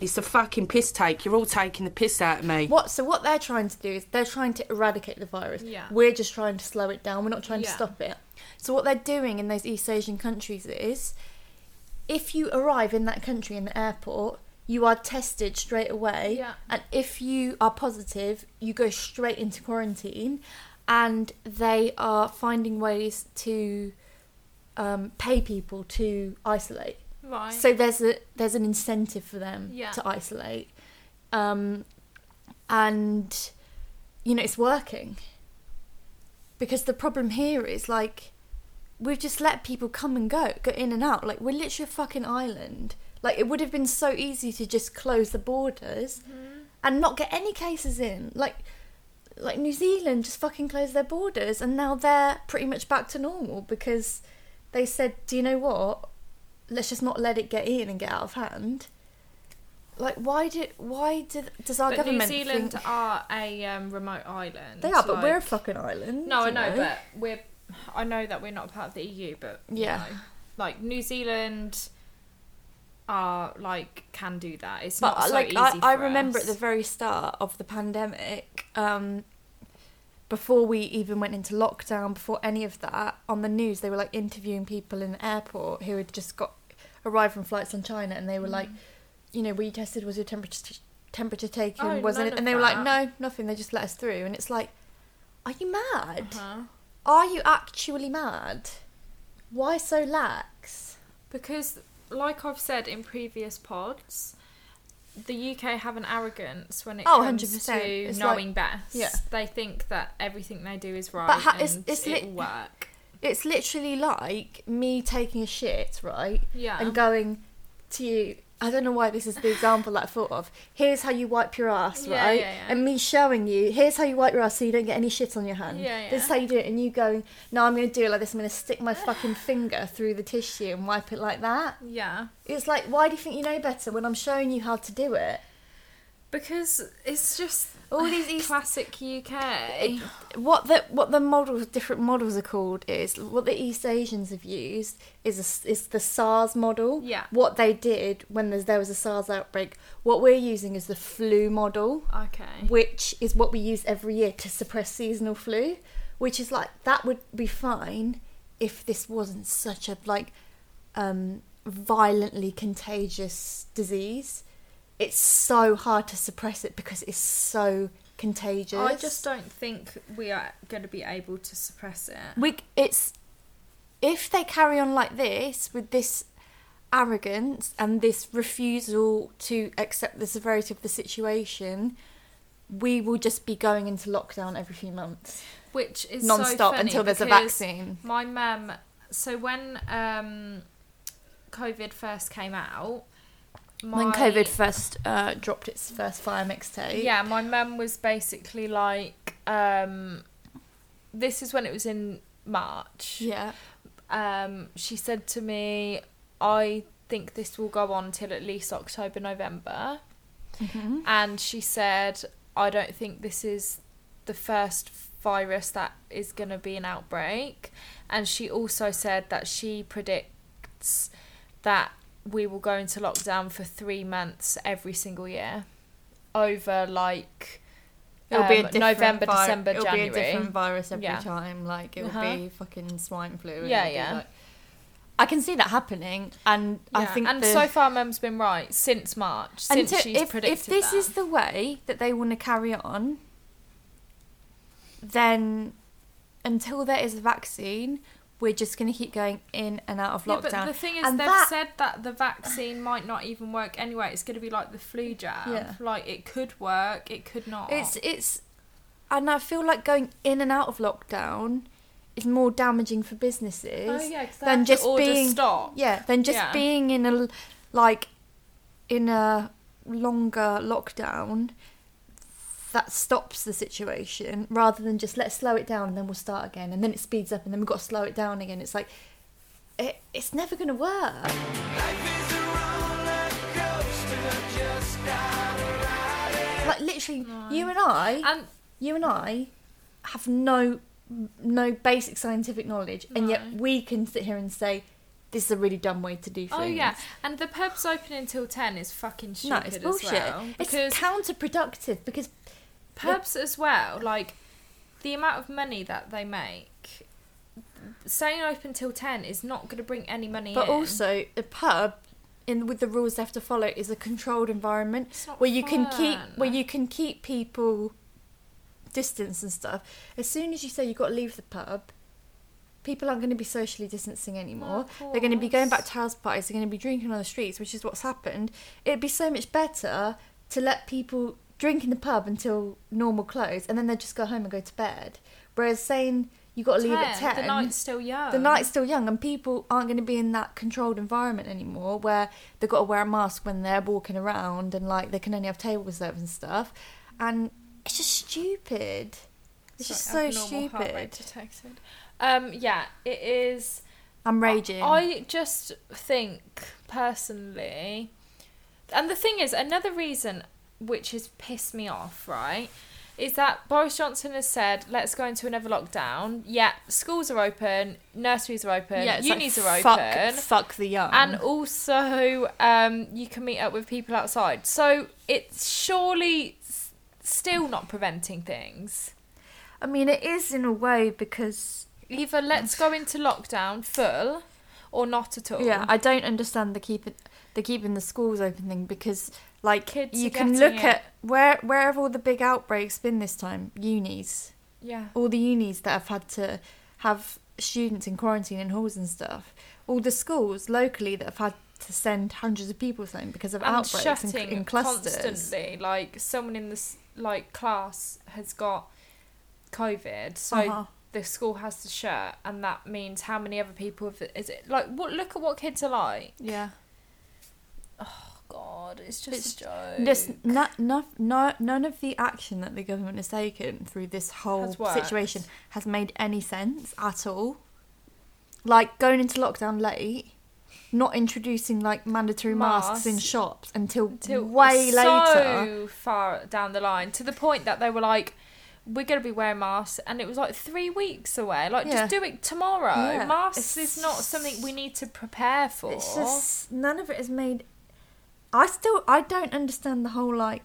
It's a fucking piss take. You're all taking the piss out of me. What? So what they're trying to do is they're trying to eradicate the virus. Yeah. We're just trying to slow it down. We're not trying to stop it. So what they're doing in those East Asian countries is, if you arrive in that country in the airport, you are tested straight away. Yeah. And if you are positive, you go straight into quarantine. And they are finding ways to um, pay people to isolate. Right. So there's a there's an incentive for them Yeah. to isolate, um, and you know it's working. Because the problem here is like we've just let people come and go, go in and out. Like we're literally a fucking island. Like it would have been so easy to just close the borders and not get any cases in. Like like New Zealand just fucking closed their borders and now they're pretty much back to normal because they said, "Do you know what? Let's just not let it get in and get out of hand." Like why did why did does our but government New Zealand think are a um, remote island. they are, but we're a like- fucking island. No, I you know, but we're I know that we're not part of the EU, but you Yeah. know, like New Zealand are like can do that. It's but not so like easy I, I remember us. at the very start of the pandemic um before we even went into lockdown before any of that on the news they were like interviewing people in the airport who had just got arrived from flights on china and they were like you know were you tested was your temperature temperature taken Mm. Oh, wasn't it and they were like no nothing they just let us through and it's like are you mad Uh-huh. are you actually mad why so lax because like I've said in previous pods, the UK have an arrogance when it Oh, comes 100%. to It's knowing like- best. yeah. They think that everything they do is right But ha- and it's, it's it will work. It's literally like me taking a shit, right? Yeah. And going to you. I don't know why this is the <laughs> example that I thought of. Here's how you wipe your ass, Yeah, right? yeah, yeah. And me showing you, here's how you wipe your ass so you don't get any shit on your hand. Yeah, This is how you do it. And you going, no, I'm going to do it like this. I'm going to stick my fucking finger through the tissue and wipe it like that. Yeah. It's like, why do you think you know better when I'm showing you how to do it? Because it's just all these East classic UK. what the what the models different models are called is what the East Asians have used is a is the SARS model. Yeah. What they did when there's, there was a SARS outbreak. What we're using is the flu model. Okay. Which is what we use every year to suppress seasonal flu, which is like that would be fine if this wasn't such a like um violently contagious disease. It's so hard to suppress it because it's so contagious. I just don't think we are going to be able to suppress it. we it's if they carry on like this with this arrogance and this refusal to accept the severity of the situation we will just be going into lockdown every few months which is non-stop so until there's a vaccine My mum. So when um, COVID first came out, when covid first uh, dropped its first fire mixtape Yeah, my mum was basically like, um, this is when it was in March. Yeah. Um, she said to me, I think this will go on till at least October, November. Mhm. And she said, I don't think this is the first virus that is going to be an outbreak. And she also said that she predicts that we will go into lockdown for three months every single year over like It'll be a um, different November, vi- December, it'll January. be a different virus every Yeah. time. Like it will Uh-huh. be fucking swine flu. and Yeah, yeah. like- I can see that happening, and I think and the- so far, Mum's been right since March. Since Until- she's if, predicted if this that. is the way that they want to carry on, then until there is a vaccine, we're just going to keep going in and out of Yeah, lockdown. but the thing is, and they've that, said that the vaccine might not even work anyway. It's going to be like the flu jab. Yeah. Like it could work, it could not. it's it's, and I feel like going in and out of lockdown is more damaging for businesses Oh, yeah, than just being stock. yeah than just Yeah. being in a like in a longer lockdown that stops the situation rather than just let's slow it down and then we'll start again and then it speeds up and then we've got to slow it down again. It's like it, it's never going to work. Like literally you and i um, you and i have no no basic scientific knowledge and yet we can sit here and say this is a really dumb way to do oh, things. Oh yeah, and the pubs open until ten is fucking stupid no it's bullshit. as well. it's counterproductive because pubs as well, like the amount of money that they make, staying open till ten is not going to bring any money But in. also, a pub, in with the rules they have to follow, is a controlled environment where you can keep where you can keep people distance and stuff. As soon as you say you've got to leave the pub, people aren't going to be socially distancing anymore. They're going to be going back to house parties. They're going to be drinking on the streets, which is what's happened. It'd be so much better to let people drink in the pub until normal close, and then they just go home and go to bed. Whereas saying you got to leave at 10, the night's still young. The night's still young, and people aren't going to be in that controlled environment anymore, where they've got to wear a mask when they're walking around, and like they can only have table service and stuff. And it's just stupid. It's just so Sorry, heart rate stupid. Um, yeah, it is. I'm raging. I just think personally, and the thing is, another reason which has pissed me off, right, is that Boris Johnson has said, let's go into another lockdown. Yeah, schools are open, nurseries are open, Yeah, it's like, unis are fuck- open. fuck the young. And also, um, you can meet up with people outside. So it's surely s- still not preventing things. I mean, it is in a way because Either let's go into lockdown full or not at all. Yeah, I don't understand the keeping the keeping the schools open thing because like Kids you can look it. at where where have all the big outbreaks been this time? Unis. Yeah. All the unis that have had to have students in quarantine in halls and stuff. All the schools locally that have had to send hundreds of people home because of and outbreaks in, in clusters. constantly. Like someone in this like class has got COVID, so Uh-huh. the school has to shut, and that means how many other people have, is it like what? Look at what kids are like. Yeah. Oh God, it's just a joke. This, no, no, no, none of the action that the government has taken through this whole Has situation has made any sense at all. Like going into lockdown late, not introducing like mandatory masks, in shops until, Till way so later. far down the line to the point that they were like. We're gonna be wearing masks, and it was like three weeks away. Like, Yeah. just do it tomorrow. Yeah, Masks it's- is not something we need to prepare for. It's just none of it has made. I still I don't understand the whole like.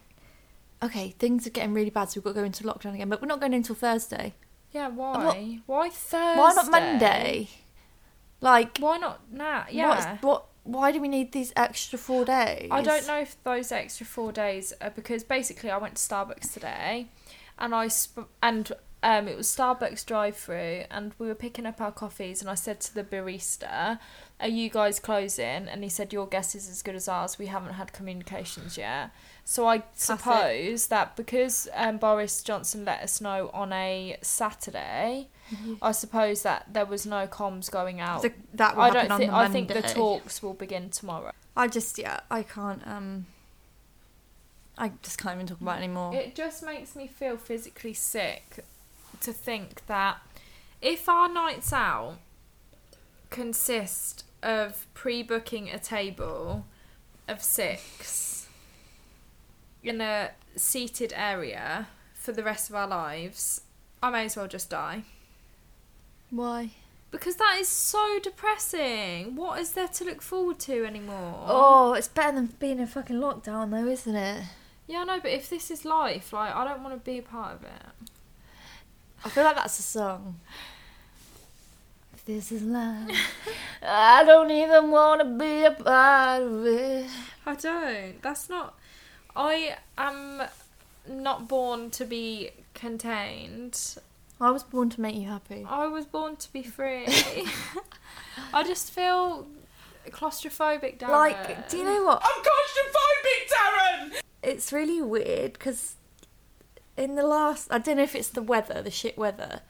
Okay, things are getting really bad, so we've got to go into lockdown again, but we're not going until Thursday. Yeah, why? What- Why Thursday? Why not Monday? Like why not now? Yeah. what? Why do we need these extra four days? I don't know if those extra four days are because basically I went to Starbucks today, and I sp- and um it was Starbucks drive through, and we were picking up our coffees, and I said to the barista, "Are you guys closing?" And he said, "Your guess is as good as ours. We haven't had communications yet." So I suppose that because um, Boris Johnson let us know on a Saturday. Mhm. I suppose that there was no comms going out. The- that I don't on think. the I think the talks will begin tomorrow. I just yeah, I can't um I just can't even talk about it anymore. It just makes me feel physically sick to think that if our nights out consist of pre-booking a table of six in a seated area for the rest of our lives, I may as well just die. Why? Because that is so depressing. What is there to look forward to anymore? Oh, it's better than being in fucking lockdown though, isn't it? Yeah, I know, but if this is life, like I don't want to be a part of it. I feel like that's a song. If this is life, <laughs> I don't even want to be a part of it. I don't. That's not. I am not born to be contained. I was born to make you happy. I was born to be free. I just feel claustrophobic, Darren. Like, do you know what? I'm claustrophobic, Darren! It's really weird because in the last, I don't know if it's the weather, the shit weather,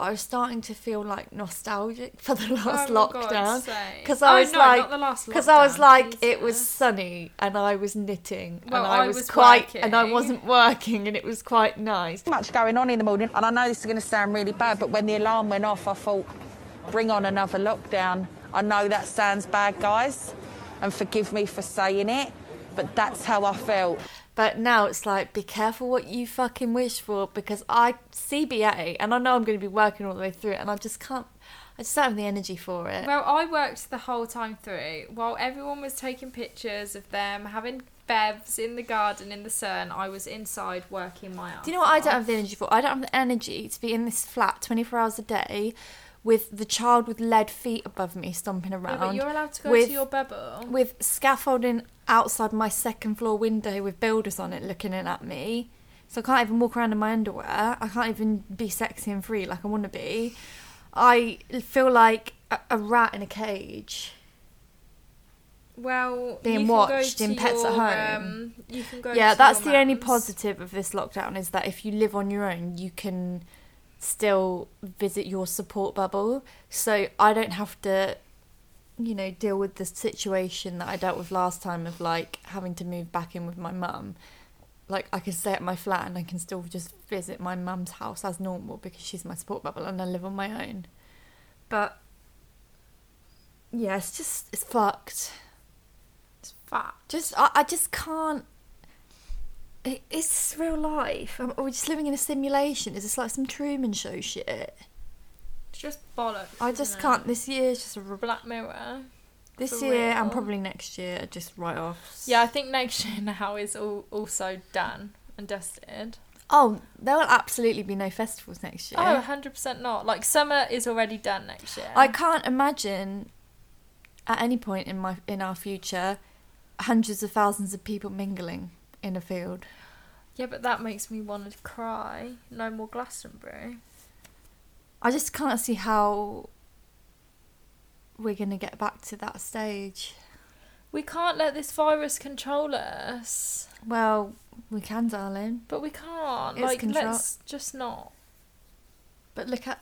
but I was starting to feel like nostalgic for the <laughs> last Oh lockdown because I Oh, was no, like, not the last because I was lockdown, like, it was sunny and I was knitting Well, and I, I was, was quite, and I working. wasn't working and it was quite nice. much going on in the morning, and I know this is going to sound really bad, but when the alarm went off, I thought, bring on another lockdown. I know that sounds bad, guys, and forgive me for saying it, but that's how I felt. But now it's like, be careful what you fucking wish for because I CBA and I know I'm going to be working all the way through it and I just can't. I just don't have the energy for it. Well, I worked the whole time through while everyone was taking pictures of them having bevs in the garden in the sun. I was inside working my ass. Do you know what I don't have the energy for? I don't have the energy to be in this flat 24 hours a day with the child with lead feet above me stomping around. Yeah, but you're allowed to go with, to your bubble. With scaffolding outside my second floor window with builders on it looking in at me. So I can't even walk around in my underwear. I can't even be sexy and free like I want to be. I feel like a, a rat in a cage. Well, being you can go watched in Pets at Home. um, you can go yeah, that's your the only positive of this lockdown is that if you live on your own, you can still visit your support bubble. So I don't have to, you know, deal with the situation that I dealt with last time of like having to move back in with my mum. Like I can stay at my flat and I can still just visit my mum's house as normal because she's my support bubble and I live on my own. But yeah, it's just it's fucked. It's fucked. Just I, I just can't Is this real life? Um, are we just living in a simulation? Is this like some Truman Show shit? It's just bollocks. I just it? can't. This year is just a. Black Mirror. This year and probably next year, are just write offs. Yeah, I think next <laughs> year now is all also done and dusted. Oh, there will absolutely be no festivals next year. Oh, 100% not. Like, summer is already done next year. I can't imagine at any point in my in our future hundreds of thousands of people mingling in a field. Yeah, but that makes me want to cry. No more Glastonbury. I just can't see how we're going to get back to that stage. We can't let this virus control us. Well, we can, darling. But we can't. It's like, control- let's just not. But look at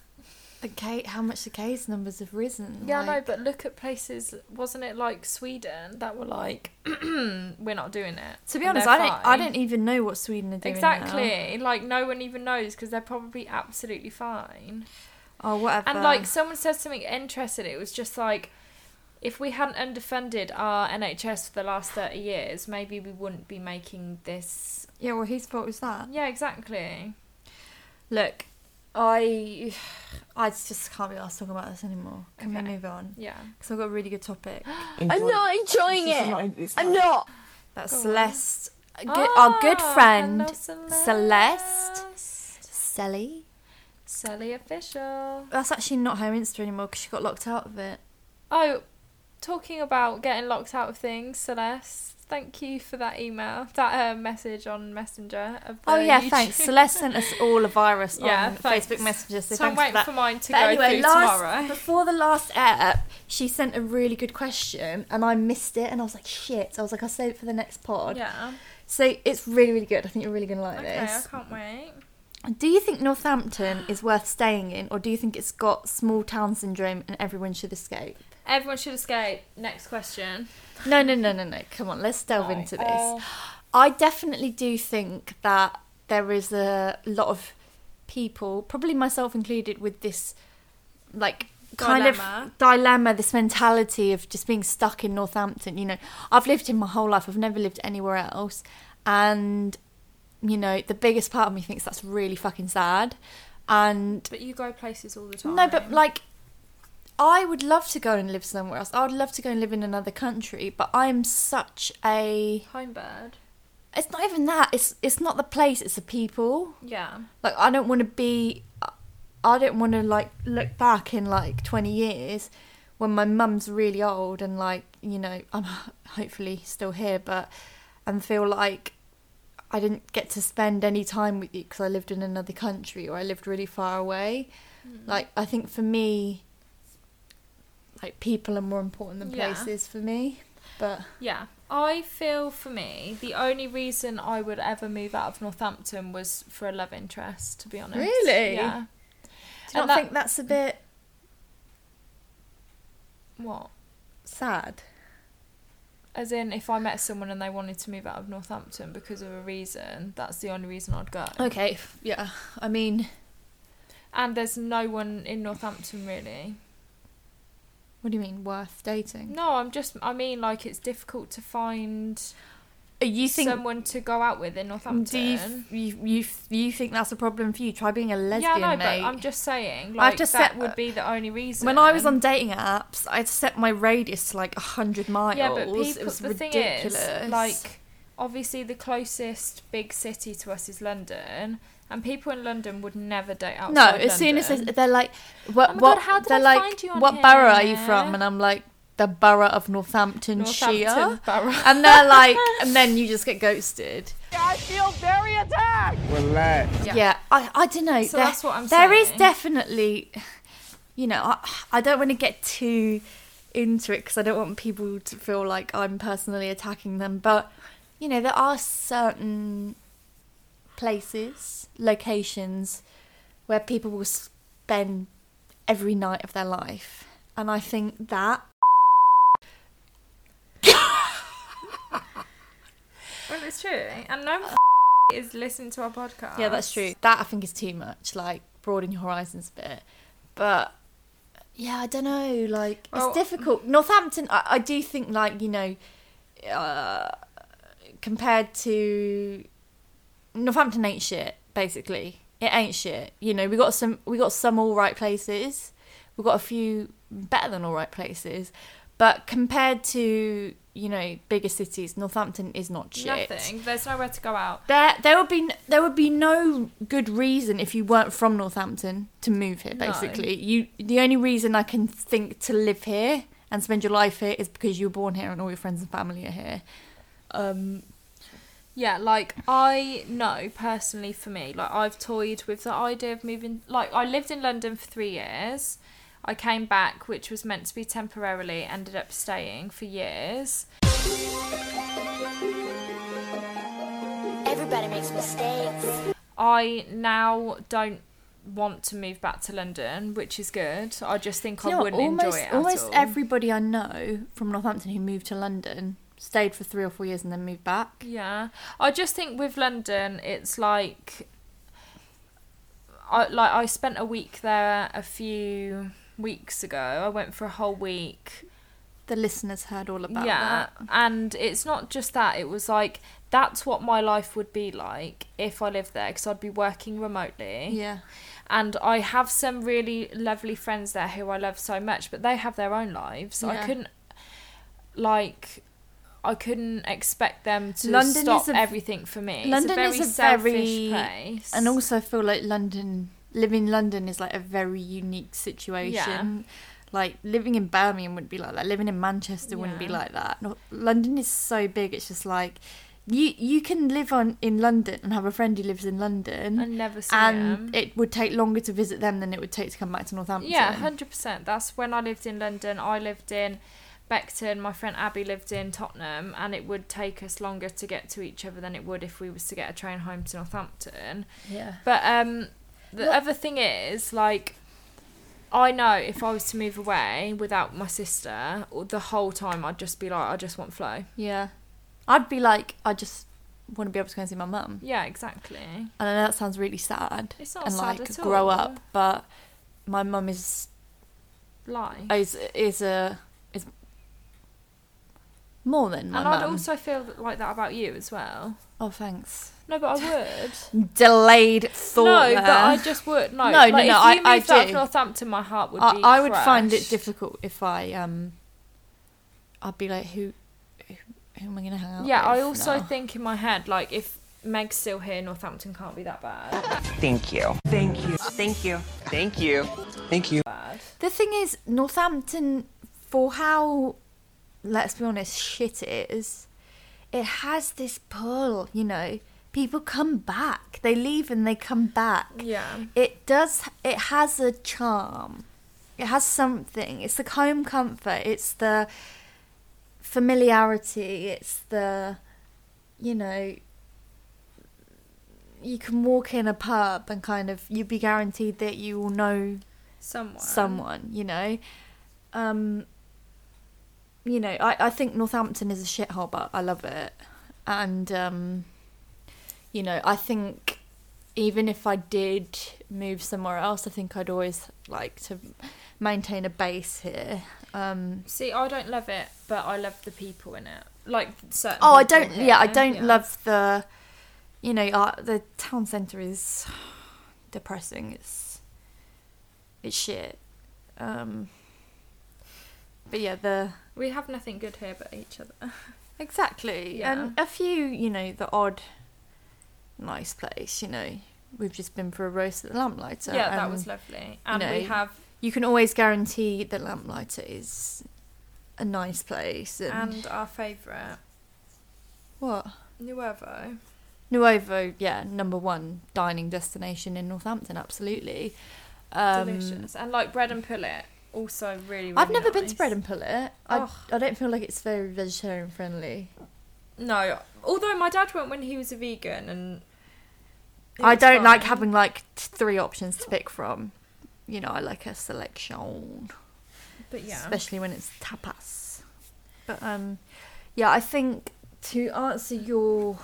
the case, how much the case numbers have risen. Yeah, I know, but look at places. Wasn't it like Sweden that were like, <clears throat> we're not doing it. To be honest, I don't. I don't even know what Sweden are doing now. Exactly. Like no one even knows because they're probably absolutely fine. Oh, whatever. And like someone said something interesting. It was just like, if we hadn't underfunded our NHS for the last thirty years, maybe we wouldn't be making this. Yeah, well, whose fault was that? Yeah, exactly. Look, I, <sighs> I just can't be asked talking about this anymore. Can we move on? Yeah. Because I've got a really good topic. <gasps> I'm not enjoying it. not- I'm not- not. That's Go. Celeste, good, our good Ah, friend hello, Celeste, Sally. Sally official. That's actually not her Insta anymore because she got locked out of it. Oh, talking about getting locked out of things, Celeste. Thank you for that email, that uh, message on Messenger. Of the Oh yeah, YouTube- thanks. Celeste sent us <laughs> all a virus Yeah, on thanks. Facebook Messenger. So, So I'm waiting for, for mine to But go anyway, through last, tomorrow. Before the last app, she sent a really good question, and I missed it, and I was like, shit. I was like, I'll save it for the next pod. Yeah. So it's really, really good. I think you're really gonna like Okay, this. Okay, I can't wait. Do you think Northampton is worth staying in, or do you think it's got small town syndrome and everyone should escape? Everyone should escape. Next question. No, no, no, no, no. Come on, let's delve Right. into this. Uh, I definitely do think that there is a lot of people, probably myself included, with this like kind Dilemma. of dilemma, this mentality of just being stuck in Northampton. You know, I've lived in my whole life, I've never lived anywhere else. And, you know, the biggest part of me thinks that's really fucking sad. And But you go places all the time. no, but like, I would love to go and live somewhere else. I would love to go and live in another country, but I'm such a. home bird. It's not even that. It's it's not the place. It's the people. Yeah. Like I don't want to be. I don't want to like look back in like twenty years when my mum's really old and like you know I'm <laughs> hopefully still here, but and feel like I didn't get to spend any time with you because I lived in another country or I lived really far away. Hmm. Like I think for me, like people are more important than Yeah. places for me. But Yeah. I feel for me, the only reason I would ever move out of Northampton was for a love interest, to be honest. Really? Yeah. do you And not that- think that's a bit What? sad? As in, if I met someone and they wanted to move out of Northampton because of a reason, that's the only reason I'd go. Okay, yeah. I mean, And there's no one in Northampton really. What do you mean worth dating? No, I'm just. I mean, like it's difficult to find. Uh, you think someone to go out with in Northampton? Do you, f- you you f- you think that's a problem for you? Try being a lesbian, yeah, no, mate. but I'm just saying. I have Like to that set- would be the only reason. When I was on dating apps, I had to set my radius to like hundred miles. Yeah, but people, it was the ridiculous. thing is, like, obviously the closest big city to us is London, and people in London would never date outside. no, as soon as London. they, they're like, what Oh my what God, how did they're I like, find you on what borough are you from? And I'm like, the borough of Northamptonshire. Northampton borough. <laughs> and they're like, and then you just get ghosted. I feel very attacked. Relax. Yeah, I, I don't know. So There- that's what I'm There is saying. There is definitely, you know, I, I don't want to get too into it because I don't want people to feel like I'm personally attacking them. But, you know, there are certain places, locations where people will spend every night of their life. And I think that. well, it's true, and no one <laughs> is listening to our podcast. Yeah, that's true. That I think is too much. Like broaden your horizons a bit. But yeah, I don't know. Like Well- it's difficult. Northampton, I, I do think like you know, uh, compared to Northampton ain't shit. Basically, it ain't shit. You know, we got some we got some all right places. We got a few better than all right places, but compared to you know bigger cities, Northampton is not shit. Nothing. There's nowhere to go out. There, there would be there would be no good reason if you weren't from Northampton to move here. No. Basically, you the only reason I can think to live here and spend your life here is because you were born here and all your friends and family are here. Um, Yeah, like I know personally for me, like I've toyed with the idea of moving. Like I lived in London for three years. I came back, which was meant to be temporarily, ended up staying for years. Everybody makes mistakes. I now don't want to move back to London, which is good. I just think you I know wouldn't almost enjoy it at almost all. everybody I know from Northampton who moved to London stayed for three or four years and then moved back. Yeah, I just think with London, it's like, I like I spent a week there a few weeks ago. I went for a whole week. The listeners heard all about yeah, that. and it's not just that. It was like that's what my life would be like if I lived there because I'd be working remotely. Yeah. And I have some really lovely friends there who I love so much, but they have their own lives. I couldn't like I couldn't expect them to London stop a- everything for me. London it's a very is a selfish very place. and also I feel like London living in London is like a very unique situation. Like living in Birmingham wouldn't be like that. Living in Manchester wouldn't be like that. London is so big. It's just like you you can live on in London and have a friend who lives in London And never see and them. it would take longer to visit them than it would take to come back to Northampton. Yeah, hundred percent. That's when I lived in London. I lived in Beckton. My friend Abby lived in Tottenham, and it would take us longer to get to each other than it would if we was to get a train home to Northampton. Yeah. But um, the other thing is like. I know if I was to move away without my sister, the whole time I'd just be like, I just want flow. Yeah. I'd be like, I just want to be able to go and see my mum. Yeah, exactly. And I know that sounds really sad. It's not and sad like at grow all. up, but my mum is Life. is is a more than my and I'd mum. also feel like that about you as well. Oh, thanks. No, but I would. <laughs> Delayed thought. No, but there. I just would. No, no, like, no, if you I, moved I out to do. Northampton, my heart would I, be. I would find it crushed. difficult if I um. I'd be like, who, who, who am I gonna hang out Yeah, I with also now? think in my head, like, if Meg's still here, Northampton can't be that bad. Thank you. Thank you. Thank you. Thank you. Thank you. The thing is, Northampton, for how, let's be honest, shit it is, it has this pull, you know. People come back. They leave and they come back. Yeah. It does, it has a charm. It has something. It's the home comfort. It's the familiarity. It's the, you know, you can walk in a pub and kind of, you'd be guaranteed that you will know Someone. someone, you know. Um, you know, I, I think Northampton is a shithole, but I love it. And, um, you know, I think even if I did move somewhere else, I think I'd always like to maintain a base here. Um, See, I don't love it, but I love the people in it. Like certain. oh, I don't, here, yeah, I don't yeah. love the, you know, uh, the town centre is <sighs> depressing. It's, it's shit. Um, but yeah, the We have nothing good here but each other. Exactly. Yeah. And a few, you know, the odd nice place, you know. We've just been for a roast at the Lamplighter. Yeah, that was lovely. you And we have- You can always guarantee that Lamplighter is a nice place. And, And our favourite, what? Nuevo. Nuovo, yeah, number one dining destination in Northampton, absolutely. Um, Delicious. And like bread and pullet, also really, really I've never been to. Bread and Pullet. I, Oh. I don't feel like it's very vegetarian friendly. No, although my dad went when he was a vegan and I don't like having like t- three options to pick from. You know, I like a selection. But yeah. especially when it's tapas. But um, yeah, I think to answer your,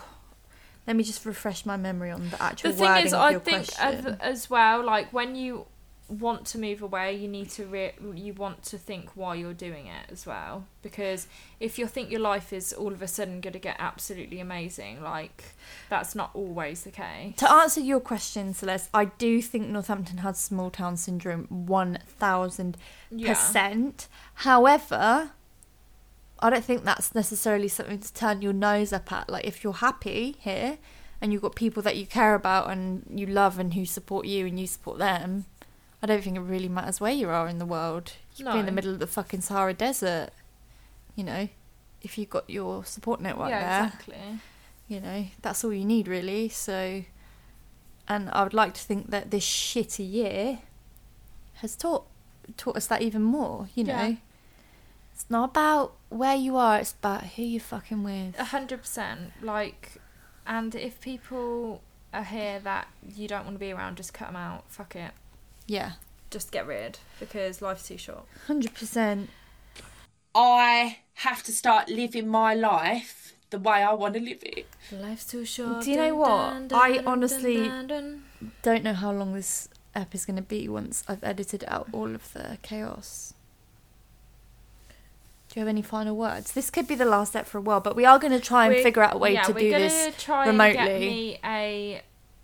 let me just refresh my memory on the actual the thing is, I think as, as well, like when you want to move away, you need to re- you want to think why you're doing it as well. Because if you think your life is all of a sudden going to get absolutely amazing, like that's not always the case. To answer your question, Celeste, I do think Northampton has small town syndrome 1000%. However, I don't think that's necessarily something to turn your nose up at. Like, if you're happy here and you've got people that you care about and you love and who support you and you support them, I don't think it really matters where you are in the world. You could be in the middle of the fucking Sahara Desert, you know, if you've got your support network yeah, there exactly. you know that's all you need really so and i would like to think that this shitty year has taught taught us that even more you know Yeah. it's not about where you are it's about who you're fucking with A hundred percent. Like, and if people are here that you don't want to be around, just cut them out. Fuck it. Yeah Just get rid because life's too short. 100% I have to start living my life the way I want to live it. Life's too short. do you know what dun, dun, i honestly dun, dun. don't know how long this ep is going to be once i've edited out all of the chaos do you have any final words? This could be the last step for a while, but we are going to try and We're- figure out a way yeah, to we're do gonna this try remotely.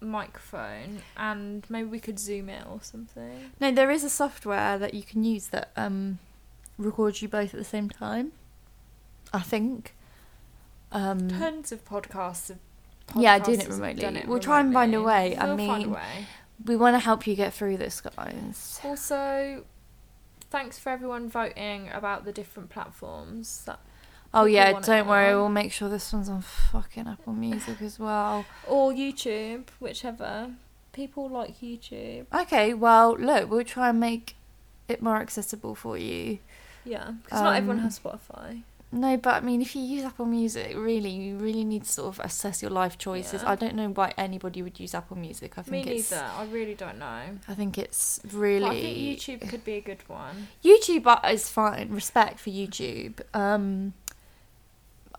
And get me a microphone, and maybe we could zoom it or something. No, there is a software that you can use that um, records you both at the same time. I think. Um, Tons of podcasts have. yeah, doing it remotely. done it we'll try and find a way. I We'll mean, find a way. we want to help you get through this, guys. Also, thanks for everyone voting about the different platforms. That Oh yeah, don't worry. We'll make sure this one's on fucking Apple Music as well. or YouTube, whichever. People like YouTube. Okay, well, look, we'll try and make it more accessible for you. Yeah, because not everyone Um, has Spotify. No, but I mean, if you use Apple Music, really, you really need to sort of assess your life choices. Yeah. I don't know why anybody would use Apple Music. I Me it's, neither. I really don't know. I think it's But really. I think YouTube could be a good one. <laughs> YouTube is fine. Respect for YouTube. Um,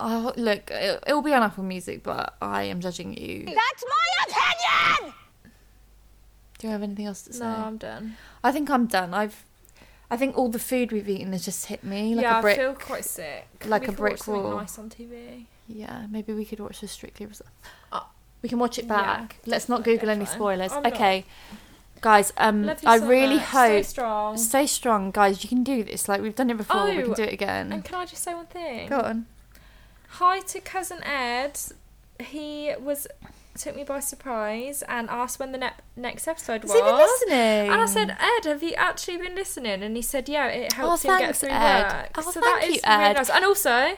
oh, look, it, it'll be on Apple Music, but I am judging you. That's my opinion! Do you have anything else to say? No, I'm done. I think I'm done. I've, I think all the food we've eaten has just hit me like yeah, a brick. Yeah, I feel quite sick. like we a brick watch wall. Nice on TV. Yeah, maybe we could watch the Strictly Res- We can watch it Uh, Yeah, back. Let's not Google any fine. spoilers. I'm not. Okay, guys. Um, Love I so really much. Stay hope. strong. Stay strong, guys. You can do this. Like we've done it before. we can Oh, do it again. And can I just say one thing? Go on. Hi to cousin Ed. He was took me by surprise and asked when the ne- next episode Has was. he been listening? And I said, Ed, have you actually been listening? And he said, Yeah, it helps him get through Ed. work. Oh, so thank that you, is really Ed. nice. And also,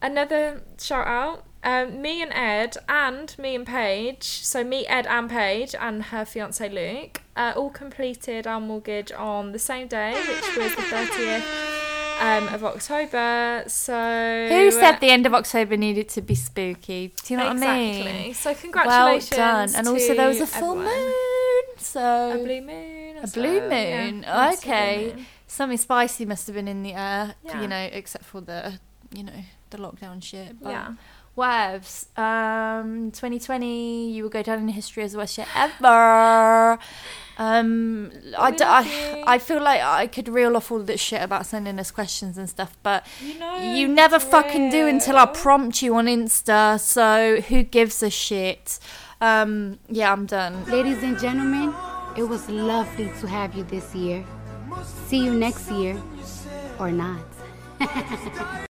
another shout out. Um, me and Ed and me and Paige, so me, Ed, and Paige, and her fiance Luke, uh, all completed our mortgage on the same day, which was the thirtieth um, of October. So Who said the end of October needed to be spooky? Do you know what I mean? So congratulations Well done. And also there was a full everyone. moon. So A blue moon. A blue well, yeah. moon. Yes, a blue okay. moon. Something spicy must have been in the air. Yeah. You know, except for the you know the lockdown shit. But Yeah. Wavs. Um, 2020, you will go down in history as the worst year ever. Um, I, we d- love I, you. I feel like I could reel off all this shit about sending us questions and stuff, but You know, you never for fucking do until I prompt you on Insta. So who gives a shit? Um, yeah, I'm done. Ladies and gentlemen, it was lovely to have you this year. See you next year or not. <laughs>